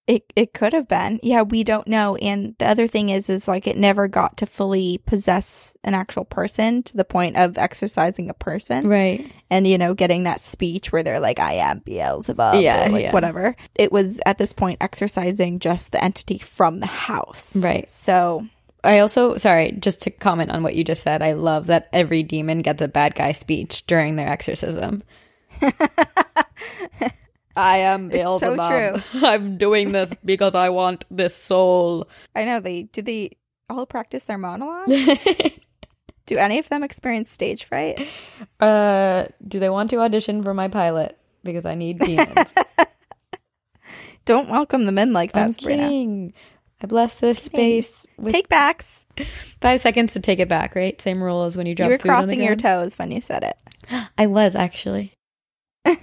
It it could have been. Yeah, we don't know. And the other thing is is like it never got to fully possess an actual person to the point of exercising a person.
Right.
and you know getting that speech where they're like i am beelzebub
Yeah,
or like
yeah.
whatever it was at this point exercising just the entity from the house
Right.
so
I also sorry, just to comment on what you just said. I love that every demon gets a bad guy speech during their exorcism. [laughs] I am
It's so
Beelzebub. [laughs] I'm doing this because I want this soul.
i know they do they all practice their monologues [laughs] do any of them experience stage fright
uh, do they want to audition for my pilot? Because I need demons.
don't welcome them in like that
I'm
Sabrina.
kidding. I bless this space with
take backs
five seconds to take it back. Right, same rule as when you drop
you were
food on the
crossing your toes when you said it [gasps]
I was actually. [laughs]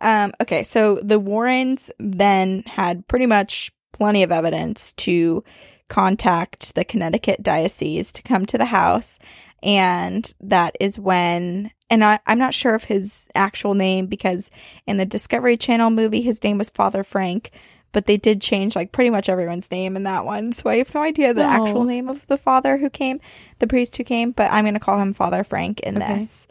Um, okay, so the Warrens then had pretty much plenty of evidence to contact the Connecticut diocese to come to the house. And that is when, and I, I'm not sure of his actual name because in the Discovery Channel movie, his name was Father Frank, but they did change like pretty much everyone's name in that one. So I have no idea the
Oh.
actual name of the father who came, the priest who came, but I'm going to call him Father Frank in
Okay.
this.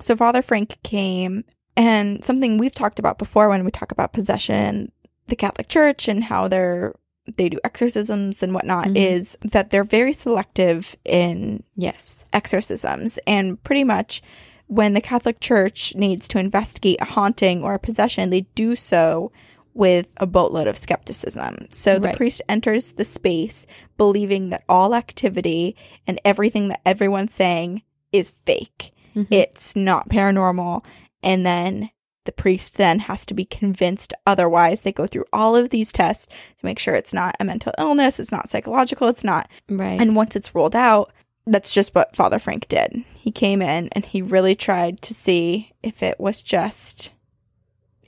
So Father Frank came, and something we've talked about before when we talk about possession, the Catholic Church and how they're they do exorcisms and whatnot
Mhm.
is that they're very selective in
Yes.
exorcisms and pretty much when the Catholic Church needs to investigate a haunting or a possession, they do so with a boatload of skepticism. So the
Right.
priest enters the space believing that all activity and everything that everyone's saying is fake.
Mhm.
It's not paranormal. And then the priest then has to be convinced otherwise. They go through all of these tests to make sure it's not a mental illness, it's not psychological, it's not
Right.
and once it's ruled out, that's just what Father Frank did. He came in and he really tried to see if it was just.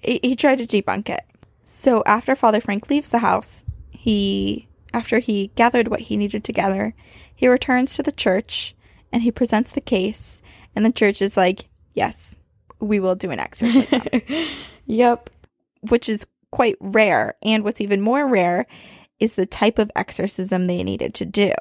He, he tried to debunk it. So after Father Frank leaves the house, he, after he gathered what he needed to gather, he returns to the church and he presents the case. And the church is like, yes, we will do an exorcism [laughs]
yep.
which is quite rare. And what's even more rare is the type of exorcism they needed to do.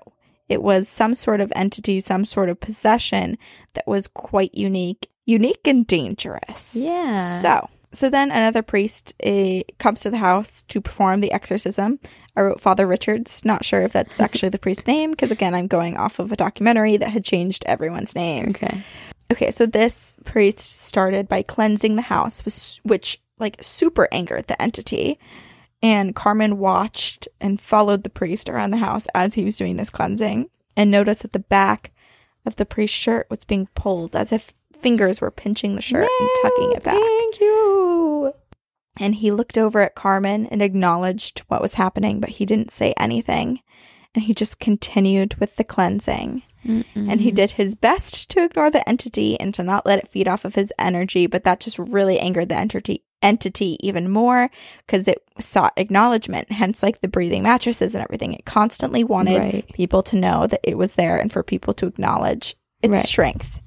It was some sort of entity, some sort of possession that was quite unique, unique and dangerous.
Yeah.
So, so then another priest uh, comes to the house to perform the exorcism. I wrote Father Richards. Not sure if that's [laughs] actually the priest's name because again, I'm going off of a documentary that had changed everyone's names.
Okay.
Okay, so this priest started by cleansing the house, which, which like super angered the entity. And Carmen watched and followed the priest around the house as he was doing this cleansing and noticed that the back of the priest's shirt was being pulled as if fingers were pinching the shirt and tucking it back.
Thank you.
And he looked over at Carmen and acknowledged what was happening, but he didn't say anything. And he just continued with the cleansing. And he did his best to ignore the entity and to not let it feed off of his energy, but that just really angered the entity entity even more because it sought acknowledgement, hence like the breathing mattresses and everything. It constantly wanted
Right.
people to know that it was there and for people to acknowledge its
Right.
strength.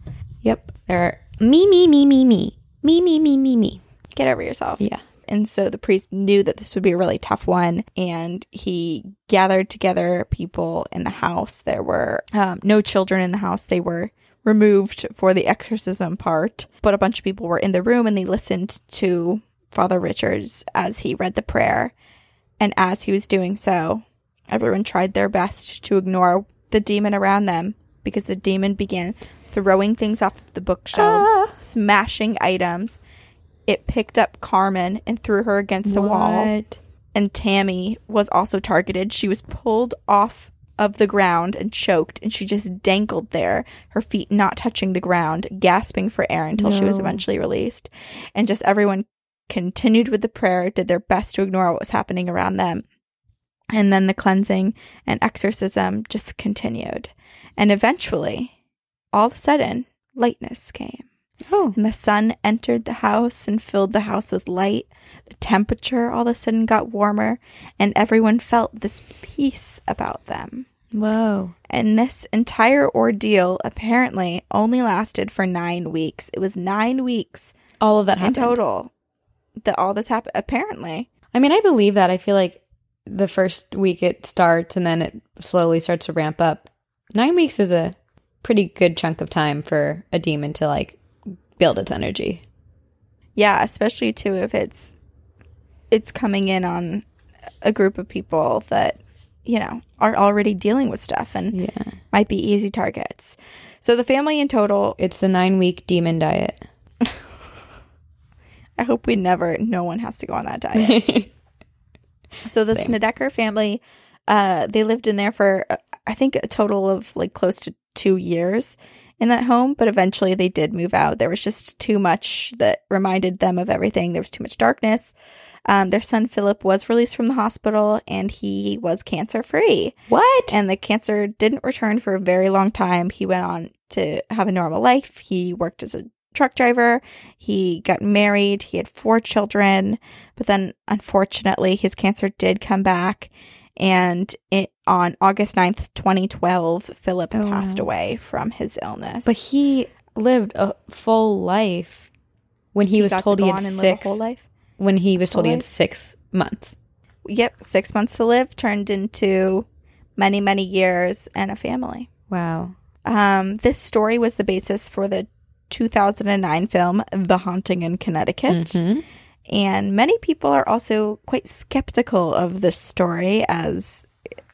Yep. There are me, me, me, me, me. Me, me, me, me, me.
Get over yourself.
Yeah.
And so the priest knew that this would be a really tough one, and he gathered together people in the house. There were um, no children in the house. They were removed for the exorcism part, but a bunch of people were in the room and they listened to Father Richards as he read the prayer. And as he was doing so, everyone tried their best to ignore the demon around them because the demon began throwing things off the bookshelves,
Ah.
smashing items. It picked up Carmen and threw her against the wall. And Tammy was also targeted. She was pulled off of the ground and choked, and she just dangled there, her feet not touching the ground, gasping for air until she was eventually released. And just everyone continued with the prayer, did their best to ignore what was happening around them. And then the cleansing and exorcism just continued. And eventually, all of a sudden, lightness came.
Oh.
And the sun entered the house and filled the house with light. The temperature all of a sudden got warmer, and everyone felt this peace about them.
Whoa.
And this entire ordeal apparently only lasted for nine weeks. It was nine weeks
All of that
in total that all this happened. Apparently.
I mean, I believe that. I feel like the first week it starts and then it slowly starts to ramp up. Nine weeks is a pretty good chunk of time for a demon to like build its energy.
Yeah, especially too if it's it's coming in on a group of people that, you know, are already dealing with stuff and
Yeah.
might be easy targets. So the family in total
It's the nine week demon diet. [laughs]
I hope we never, no one has to go on that diet. [laughs] so the
Same.
Snedeker family, uh, they lived in there for, uh, I think, a total of like close to two years in that home, but eventually they did move out. There was just too much that reminded them of everything. There was too much darkness. Um, their son Philip was released from the hospital and he was cancer free.
What?
And the cancer didn't return for a very long time. He went on to have a normal life. He worked as a truck driver. He got married. He had four children. But then, unfortunately, his cancer did come back. And it, on August 9th, 2012, Philip
Oh,
passed
wow.
away from his illness.
but he lived a full life when he, was
got to
told he had
on and live
six.
a whole life.
When he was told he had six months.
Yep, six months to live turned into many, many years and a family.
Wow.
Um, this story was the basis for the 2009 film The Haunting in Connecticut.
Mhm.
And many people are also quite skeptical of this story as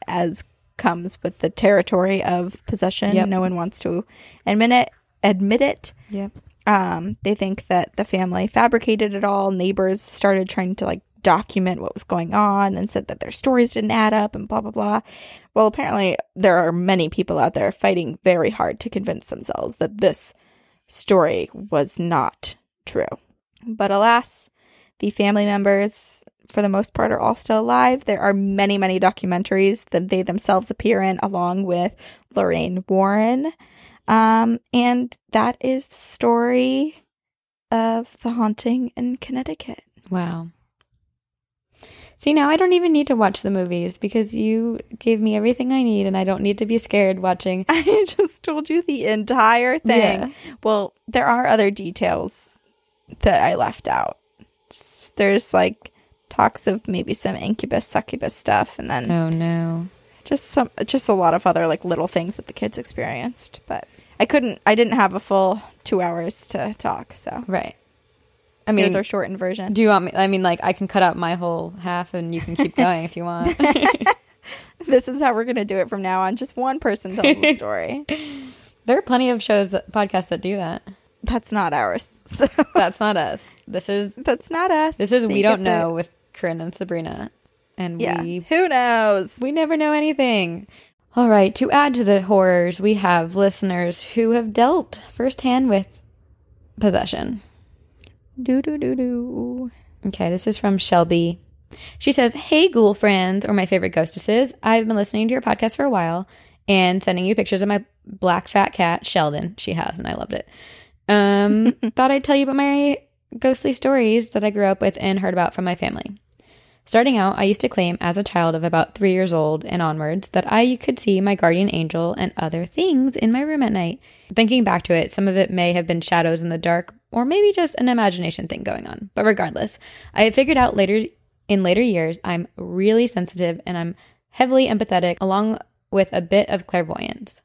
as comes with the territory of possession.
Yep.
No one wants to admit it. Admit it.
Yep.
Um, they think that the family fabricated it all. Neighbors started trying to like document what was going on and said that their stories didn't add up and blah blah blah. Well, apparently there are many people out there fighting very hard to convince themselves that this story was not true. But alas, the family members for the most part are all still alive. There are many, many documentaries that they themselves appear in along with Lorraine Warren. Um, and that is the story of the haunting in Connecticut.
Wow. See, now I don't even need to watch the movies because you gave me everything I need and I don't need to be scared watching. [laughs]
I just told you the entire thing.
Yeah.
Well, there are other details that I left out. There's like talks of maybe some incubus succubus stuff and then
Oh, no.
just some just a lot of other like little things that the kids experienced, but I couldn't I didn't have a full 2 hours to talk, so
Right. I mean here's
our shortened version.
do you want me? I mean, like, I can cut out my whole half and you can keep going if you want. [laughs]
This is how we're going to do it from now on. Just one person tells the [laughs] story.
there are plenty of shows, that, podcasts that do that.
That's not ours. [laughs] So
That's not us. This is
that's not us.
this is
So
we don't
the-
know with Corinne and Sabrina, and
Yeah.
we
Who knows?
we never know anything. All right. To add to the horrors, we have listeners who have dealt firsthand with possession.
Do do do do.
Okay, this is from Shelby. She says, Hey, ghoul friends, or my favorite ghostesses. I've been listening to your podcast for a while and sending you pictures of my black fat cat, Sheldon. She has, and I loved it. Um, [laughs] thought I'd tell you about my ghostly stories that I grew up with and heard about from my family. Starting out, I used to claim as a child of about three years old and onwards that I could see my guardian angel and other things in my room at night. Thinking back to it, some of it may have been shadows in the dark or maybe just an imagination thing going on. But regardless, I figured out later in later years I'm really sensitive and I'm heavily empathetic along with a bit of clairvoyance.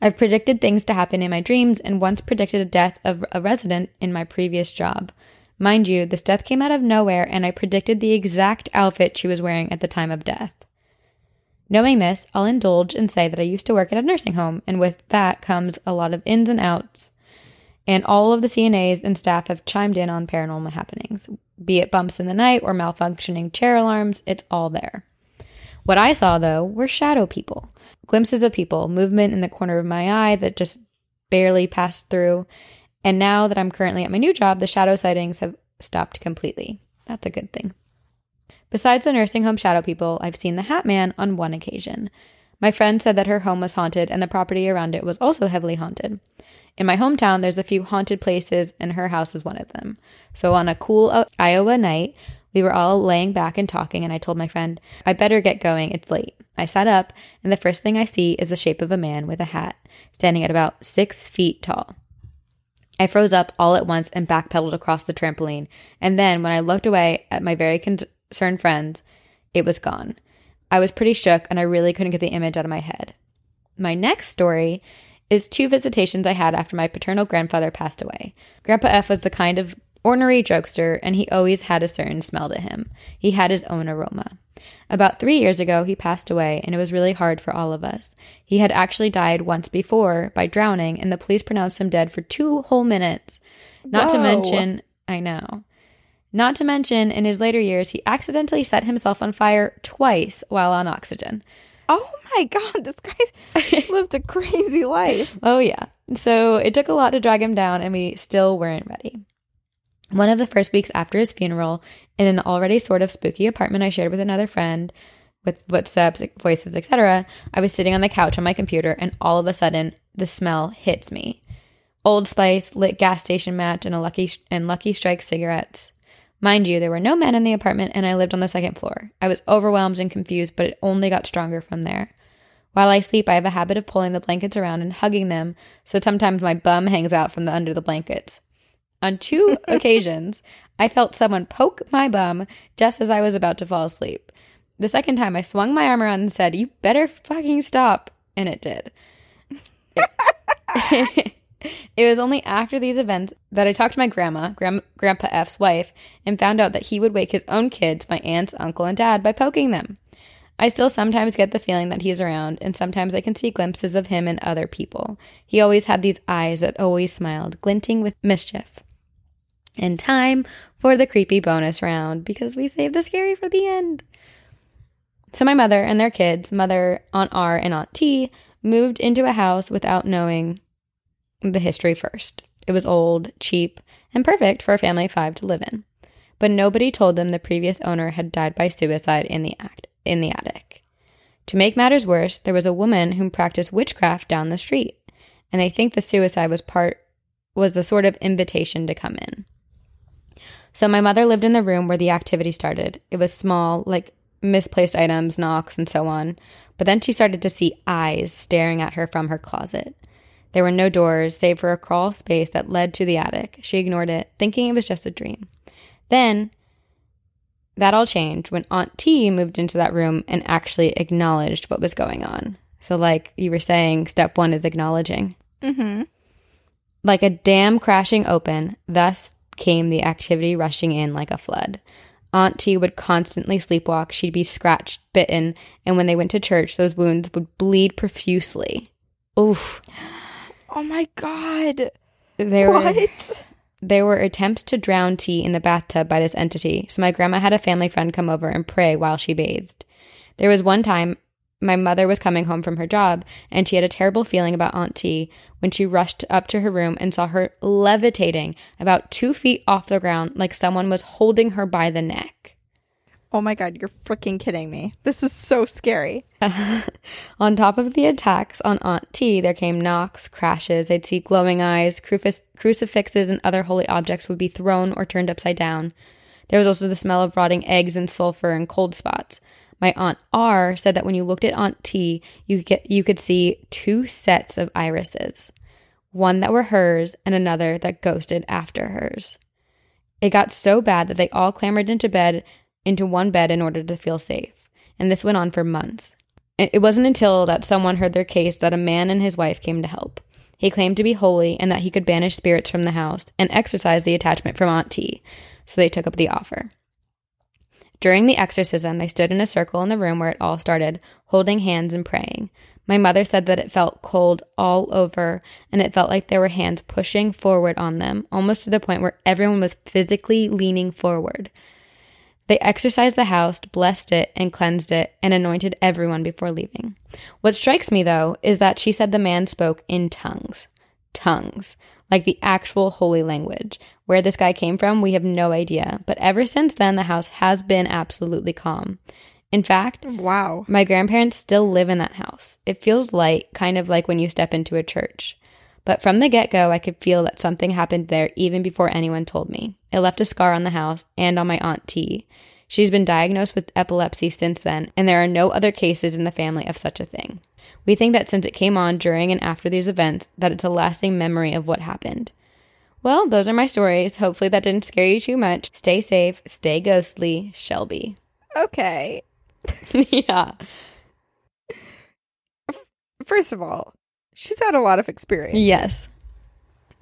I've predicted things to happen in my dreams and once predicted a death of a resident in my previous job. Mind you, this death came out of nowhere and I predicted the exact outfit she was wearing at the time of death. Knowing this, I'll indulge and say that I used to work at a nursing home, and with that comes a lot of ins and outs. And all of the CNAs and staff have chimed in on paranormal happenings, be it bumps in the night or malfunctioning chair alarms, it's all there. What I saw, though, were shadow people glimpses of people, movement in the corner of my eye that just barely passed through. And now that I'm currently at my new job, the shadow sightings have stopped completely. That's a good thing. Besides the nursing home shadow people, I've seen the Hat Man on one occasion. My friend said that her home was haunted and the property around it was also heavily haunted. In my hometown, there's a few haunted places, and her house is one of them. So on a cool uh, Iowa night, we were all laying back and talking, and I told my friend, I better get going, it's late. I sat up, and the first thing I see is the shape of a man with a hat, standing at about six feet tall. I froze up all at once and backpedaled across the trampoline, and then when I looked away at my very concerned friend, it was gone. I was pretty shook, and I really couldn't get the image out of my head. My next story is two visitations I had after my paternal grandfather passed away. Grandpa F was the kind of ornery jokester, and he always had a certain smell to him. He had his own aroma. About three years ago, he passed away, and it was really hard for all of us. He had actually died once before by drowning, and the police pronounced him dead for two whole minutes. Not Whoa. to mention, I know. Not to mention, in his later years, he accidentally set himself on fire twice while on oxygen.
Oh my God, this guy's [laughs] lived a crazy life.
Oh, yeah. So it took a lot to drag him down, and we still weren't ready. One of the first weeks after his funeral, in an already sort of spooky apartment I shared with another friend, with footsteps, voices, etc., I was sitting on the couch on my computer, and all of a sudden, the smell hits me. Old Spice, lit gas station match, and a Lucky and Lucky Strike cigarettes. Mind you, there were no men in the apartment, and I lived on the second floor. I was overwhelmed and confused, but it only got stronger from there. While I sleep, I have a habit of pulling the blankets around and hugging them, so sometimes my bum hangs out from the under the blankets. On two [laughs] occasions, I felt someone poke my bum just as I was about to fall asleep. The second time, I swung my arm around and said, You better fucking stop. And it did. It, it was only after these events that I talked to my grandma, Gram- Grandpa F's wife, and found out that he would wake his own kids, my aunts, uncle, and dad, by poking them. I still sometimes get the feeling that he's around, and sometimes I can see glimpses of him and other people. He always had these eyes that always smiled, glinting with mischief. And time for the creepy bonus round because we saved the scary for the end. So, my mother and their kids, Mother, Aunt R, and Aunt T, moved into a house without knowing the history first. It was old, cheap, and perfect for a family of five to live in. But nobody told them the previous owner had died by suicide in the act in the attic. To make matters worse, there was a woman who practiced witchcraft down the street, and they think the suicide was part was the sort of invitation to come in. So my mother lived in the room where the activity started. It was small, like misplaced items, knocks, and so on. But then she started to see eyes staring at her from her closet. There were no doors, save for a crawl space that led to the attic. She ignored it, thinking it was just a dream. Then that all changed when Aunt T moved into that room and actually acknowledged what was going on. So, like you were saying, step one is acknowledging.
Mm-hmm.
Like a dam crashing open, thus came the activity rushing in like a flood. Aunt T would constantly sleepwalk. She'd be scratched, bitten, and when they went to church, those wounds would bleed profusely. Oof.
Oh my god.
There what? Were, there were attempts to drown T in the bathtub by this entity, so my grandma had a family friend come over and pray while she bathed. There was one time my mother was coming home from her job, and she had a terrible feeling about Aunt T when she rushed up to her room and saw her levitating about two feet off the ground like someone was holding her by the neck.
Oh my god, you're freaking kidding me. This is so scary. [laughs]
on top of the attacks on Aunt T, there came knocks, crashes. I'd see glowing eyes, crucifixes, and other holy objects would be thrown or turned upside down. There was also the smell of rotting eggs and sulfur and cold spots. My aunt R said that when you looked at Aunt T, you could get you could see two sets of irises. one that were hers and another that ghosted after hers. It got so bad that they all clambered into bed, into one bed in order to feel safe. And this went on for months. It wasn't until that someone heard their case that a man and his wife came to help. He claimed to be holy and that he could banish spirits from the house and exorcise the attachment from Aunt T, so they took up the offer. During the exorcism, they stood in a circle in the room where it all started, holding hands and praying. My mother said that it felt cold all over, and it felt like there were hands pushing forward on them, almost to the point where everyone was physically leaning forward. They exorcised the house, blessed it, and cleansed it, and anointed everyone before leaving. What strikes me, though, is that she said the man spoke in tongues. Tongues. Like the actual holy language. Where this guy came from, we have no idea. But ever since then, the house has been absolutely calm. In fact,
Wow.
my grandparents still live in that house. It feels light, kind of like when you step into a church. But from the get go, I could feel that something happened there even before anyone told me. It left a scar on the house and on my Aunt T. She's been diagnosed with epilepsy since then, and there are no other cases in the family of such a thing. We think that since it came on during and after these events, that it's a lasting memory of what happened. Well, those are my stories. Hopefully that didn't scare you too much. Stay safe, stay ghostly, Shelby.
Okay. [laughs]
yeah.
First of all, she's had a lot of experience
Yes.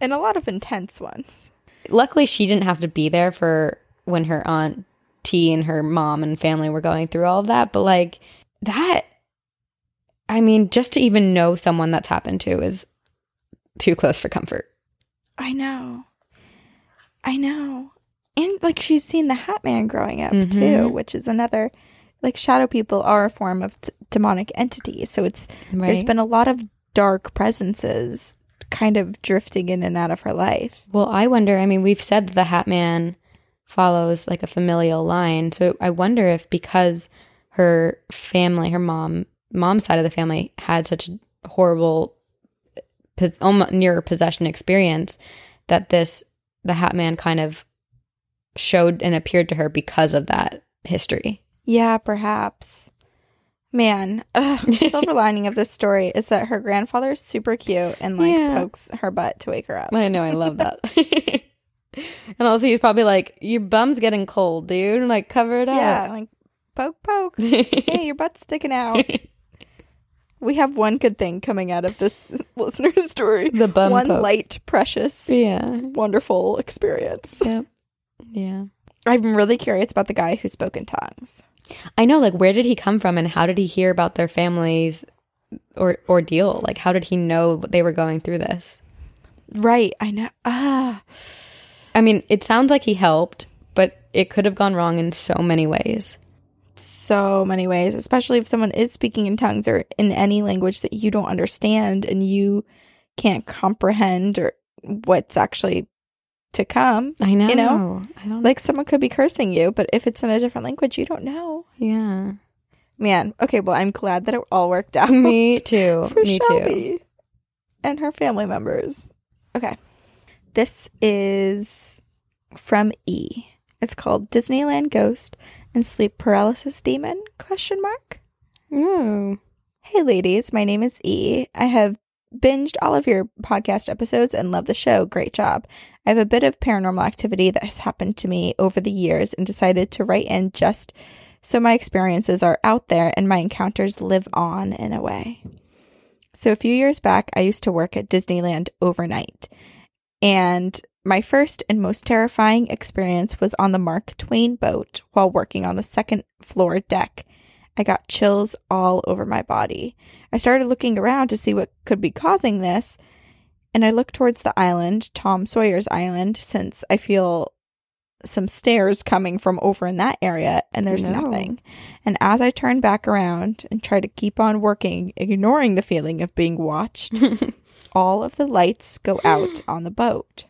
and a lot of intense ones.
luckily she didn't have to be there for when her aunt T and her mom and family were going through all of that. But like that, I mean, just to even know someone that's happened to is too close for comfort.
I know. I know. And like she's seen the Hat Man growing up
Mhm.
too, which is another like shadow people are a form of t- demonic entity. So it's there's been a lot of dark presences kind of drifting in and out of her life.
well, I wonder. I mean, we've said the Hat Man follows like a familial line, so I wonder if because her family, her mom, mom's side of the family had such a horrible, pos- almost near possession experience, that this the Hat Man kind of showed and appeared to her because of that history.
Yeah, perhaps. Man, ugh, [laughs] silver lining of this story is that her grandfather is super cute and like
Yeah.
pokes her butt to wake her up.
I know, I love that. [laughs] [laughs] [laughs] and also, he's probably like, "Your bum's getting cold, dude. Like, cover it
Yeah,
up."
like poke, poke. [laughs] hey, your butt's sticking out. [laughs] We have one good thing coming out of this listener story.
The bum
one
poke.
light, precious,
yeah,
wonderful experience.
yeah, yeah.
I'm really curious about the guy who spoke in tongues.
I know, like, where did he come from, and how did he hear about their family's or ordeal? Like, how did he know they were going through this?
Right, I know. Ah,
I mean, it sounds like he helped, but it could have gone wrong in so many ways.
so many ways, especially if someone is speaking in tongues or in any language that you don't understand and you can't comprehend or what's actually to come.
I know.
You know?
I don't
Like someone could be cursing you, but if it's in a different language, you don't know.
Yeah.
Man, okay, well, I'm glad that it all worked [laughs] out.
Me too.
for
Me too.
Shelby and her family members. Okay. This is from E. It's called Disneyland Ghost and Sleep Paralysis Demon? Question mark.
Oh.
Hey ladies, my name is E. I have binged all of your podcast episodes and love the show. Great job. I have a bit of paranormal activity that has happened to me over the years and decided to write in just so my experiences are out there and my encounters live on in a way. So a few years back, I used to work at Disneyland overnight. And my first and most terrifying experience was on the Mark Twain boat while working on the second floor deck. I got chills all over my body. I started looking around to see what could be causing this, and I looked towards the island, Tom Sawyer's Island, since I feel some stares coming from over in that area, and there's
No.
nothing. And as I turned back around and tried to keep on working, ignoring the feeling of being watched, [laughs] all of the lights go hmm. out on the boat.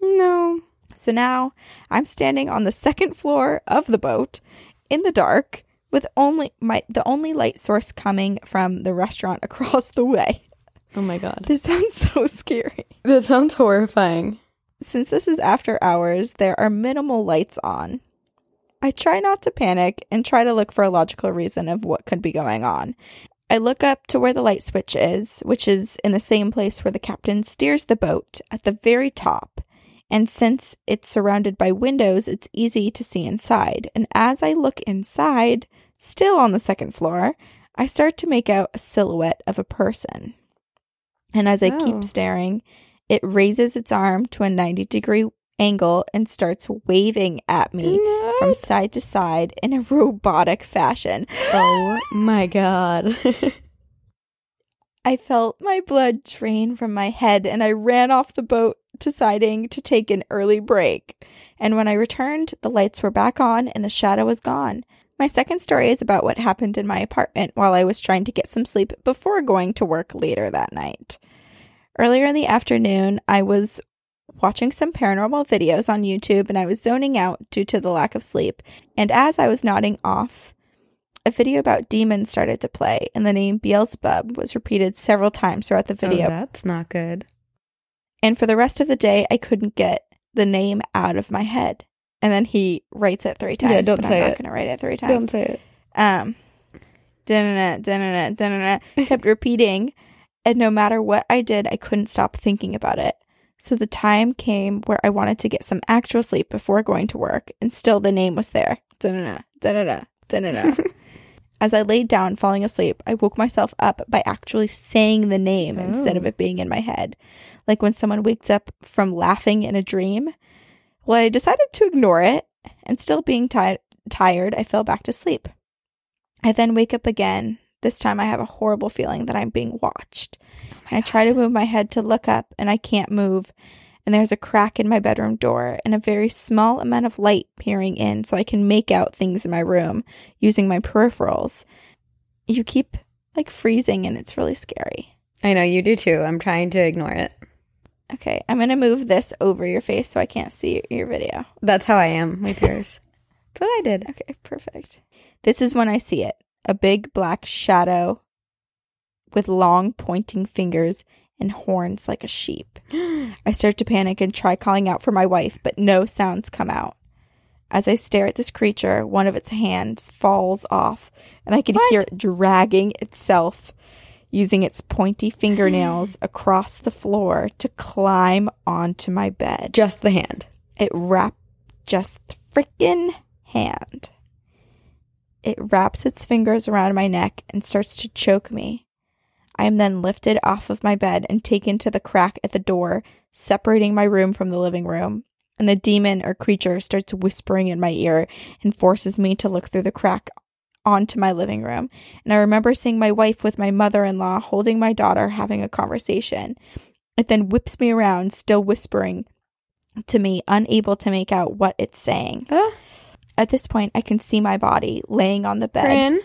No.
So now I'm standing on the second floor of the boat in the dark with only my the only light source coming from the restaurant [laughs] across the way.
Oh my god.
This sounds [laughs] so scary.
That sounds horrifying.
Since this is after hours, there are minimal lights on. I try not to panic and try to look for a logical reason of what could be going on. I look up to where the light switch is, which is in the same place where the captain steers the boat at the very top. And since it's surrounded by windows, it's easy to see inside. And as I look inside, still on the second floor, I start to make out a silhouette of a person. And as I
Oh.
keep staring, it raises its arm to a 90 degree angle and starts waving at me from side to side in a [laughs] robotic fashion.
oh my god.
I felt my blood drain from my head and I ran off the boat deciding to take an early break. And when I returned, the lights were back on and the shadow was gone. My second story is about what happened in my apartment while I was trying to get some sleep before going to work later that night. Earlier in the afternoon, I was watching some paranormal videos on YouTube and I was zoning out due to the lack of sleep. And as I was nodding off, a video about demons started to play, and the name Beelzebub was repeated several times throughout the video.
Oh,
video.
that's not good.
and for the rest of the day, I couldn't get the name out of my head. And then he writes it three times.
Yeah, don't
but
say
I'm not going to write it three times.
Don't say it.
Um, da-na-na, da-na-na, da-na-na, kept [laughs] repeating, and no matter what I did, I couldn't stop thinking about it. So the time came where I wanted to get some actual sleep before going to work, and still the name was there. Da-na-na, da-na-na, da-na-na. [laughs] As I laid down, falling asleep, I woke myself up by actually saying the name instead
Oh.
of it being in my head. Like when someone wakes up from laughing in a dream. Well, I decided to ignore it, and still being ti- tired, I fell back to sleep. I then wake up again. This time I have a horrible feeling that I'm being watched. I try to move my head to look up, and I can't move. And there's a crack in my bedroom door and a very small amount of light peering in so I can make out things in my room using my peripherals. You keep like freezing, and it's really scary.
I know you do too. I'm trying to ignore it.
Okay, I'm gonna move this over your face so I can't see your video.
That's how I am with yours. [laughs] That's what I did.
Okay, perfect. This is when I see it a big black shadow with long pointing fingers and horns like a sheep. [gasps] I start to panic and try calling out for my wife, but no sounds come out. As I stare at this creature, one of its hands falls off, and I can hear it dragging itself using its pointy fingernails [gasps] across the floor to climb onto my bed.
Just the hand.
It wrapped just the frickin' hand. It wraps its fingers around my neck and starts to choke me. I am then lifted off of my bed and taken to the crack at the door, separating my room from the living room. And the demon or creature starts whispering in my ear and forces me to look through the crack onto my living room. And I remember seeing my wife with my mother in law holding my daughter having a conversation. It then whips me around, still whispering to me, unable to make out what it's saying. At this point, I can see my body laying on the bed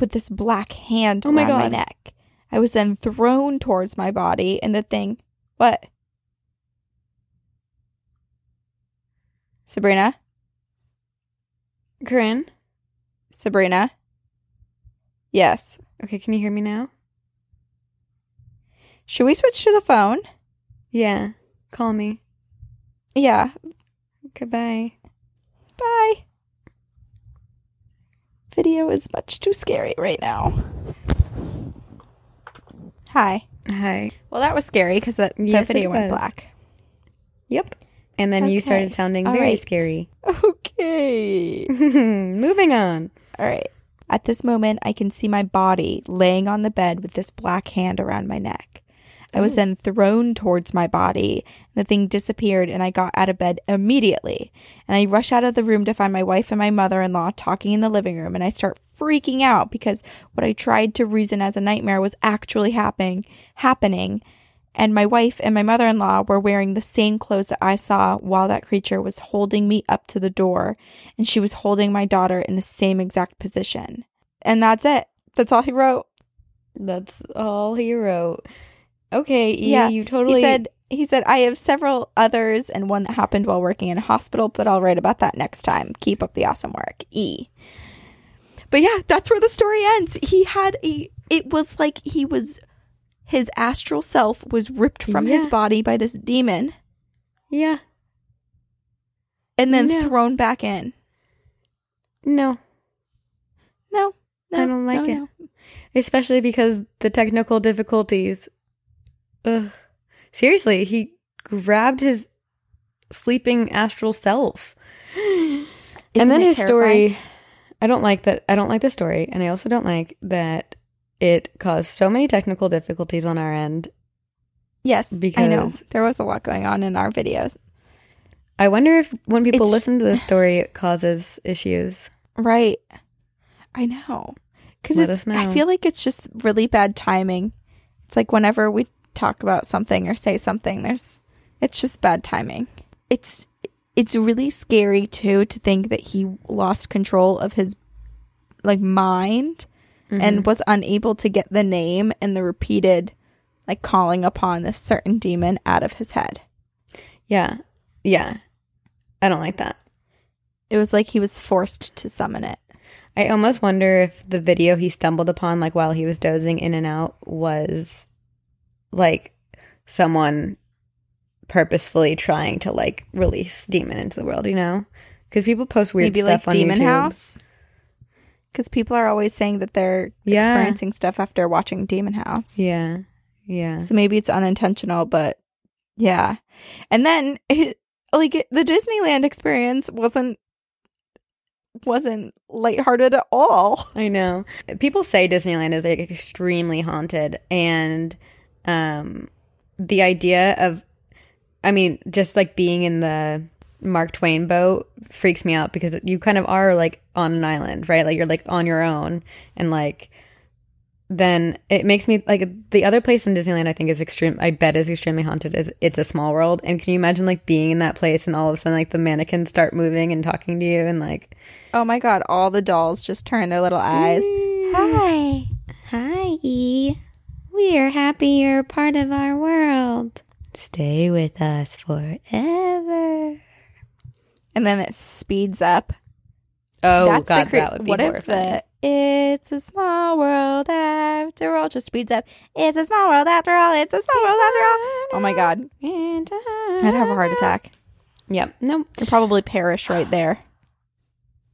with this black hand
Oh my
around my
God.
neck. I was then thrown towards my body, and the thing, what? Sabrina?
Corinne?
Sabrina? Yes.
Okay, can you hear me now?
Should we switch to the phone?
Yeah. Call me.
Yeah.
Goodbye.
Bye. Video is much too scary right now. Hi.
Hi.
Well, that was scary because that, that
Yes,
video went black.
Yep. And then you started sounding
All
very
right.
scary. [laughs]
Okay. [laughs]
Moving on.
All right. At this moment, I can see my body laying on the bed with this black hand around my neck. I was oh. then thrown towards my body. The thing disappeared, and I got out of bed immediately. And I rush out of the room to find my wife and my mother in law talking in the living room. And I start freaking out because what I tried to reason as a nightmare was actually happening. Happening. And my wife and my mother in law were wearing the same clothes that I saw while that creature was holding me up to the door. And she was holding my daughter in the same exact position. And that's it. That's all he wrote.
That's all he wrote. Okay, E,
Yeah,
you totally
He said he said I have several others and one that happened while working in a hospital, but I'll write about that next time. Keep up the awesome work. E. But yeah, that's where the story ends. He had a it was like he was his astral self was ripped from his body by this demon
Yeah.
and then
No.
thrown back in.
No.
No. no
I don't like
no,
it.
especially because the technical difficulties. Ugh. Seriously, he grabbed his sleeping astral self. [gasps] and then his
terrifying?
story I don't like that I don't like the story and I also don't like that it caused so many technical difficulties on our end.
Yes, because I know. There was a lot going on in our videos.
I wonder if when people
It's-
listen to this [laughs] story it causes issues.
Right. I know. Because it's. I feel like it's just really bad timing. It's like whenever we talk about something or say something, there's it's just bad timing. It's it's really scary too to think that he lost control of his like mind
Mm-hmm.
and was unable to get the name and the repeated like calling upon this certain demon out of his head.
Yeah. Yeah. I don't like that.
It was like he was forced to summon it.
I almost wonder if the video he stumbled upon, like while he was dozing in and out, was like someone purposefully trying to like release demon into the world, you know? Because people post weird
Maybe
stuff
like
on
Demon
YouTube.
House. Because people are always saying that they're
Yeah.
experiencing stuff after watching Demon House.
Yeah, yeah,
So maybe it's unintentional, but yeah. And then, it, like it, the Disneyland experience wasn't wasn't lighthearted at all.
I know. People say Disneyland is like extremely haunted, and um, the idea of, I mean, just like being in the Mark Twain boat freaks me out because you kind of are like on an island, right? Like you're like on your own, and like then it makes me like the other place in Disneyland I think is extreme. I bet is extremely haunted. Is It's a Small World, and can you imagine like being in that place and all of a sudden like the mannequins start moving and talking to you and like
Oh my god! All the dolls just turn their little eyes. Hi.
Hi, E. We are happy you're part of our world. Stay with us forever.
And then it speeds up.
Oh
That's
God,
the cre-
that would be
what if the "It's a small world after all" just speeds up? It's a small world after all. It's a small world after all. Oh my god! I'd have a heart attack.
Yep. No.
I'd probably perish right there. [sighs]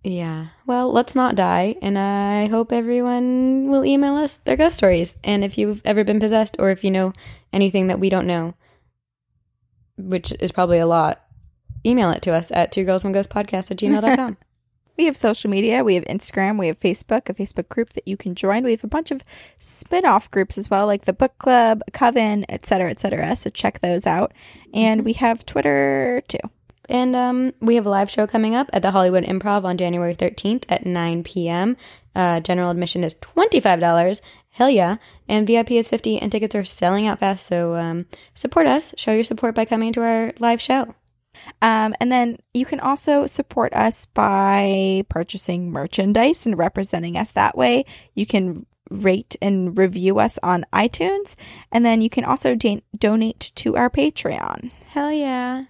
Yeah. Well, let's not die, and I hope everyone will email us their ghost stories. And if you've ever been possessed, or if you know anything that we don't know, which is probably a lot, email it to us at two girls one ghost podcast at gmail.com. [laughs]
We have social media. We have Instagram. We have Facebook, a Facebook group that you can join. We have a bunch of spin-off groups as well, like the book club, Coven, etc., etc. So check those out. And we have Twitter too.
And um, we have a live show coming up at the Hollywood Improv on January 13th at 9 p.m. Uh, general admission is $25. Hell yeah. And VIP is 50 and tickets are selling out fast. So um, support us. Show your support by coming to our live show.
Um, and then you can also support us by purchasing merchandise and representing us that way. You can rate and review us on iTunes, and then you can also da- donate to our Patreon.
Hell yeah.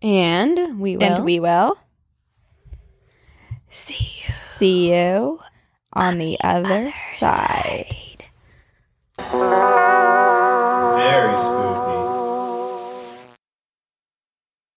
And we will
And we will
see you
see you on the, other, other side.
side. Very spooky.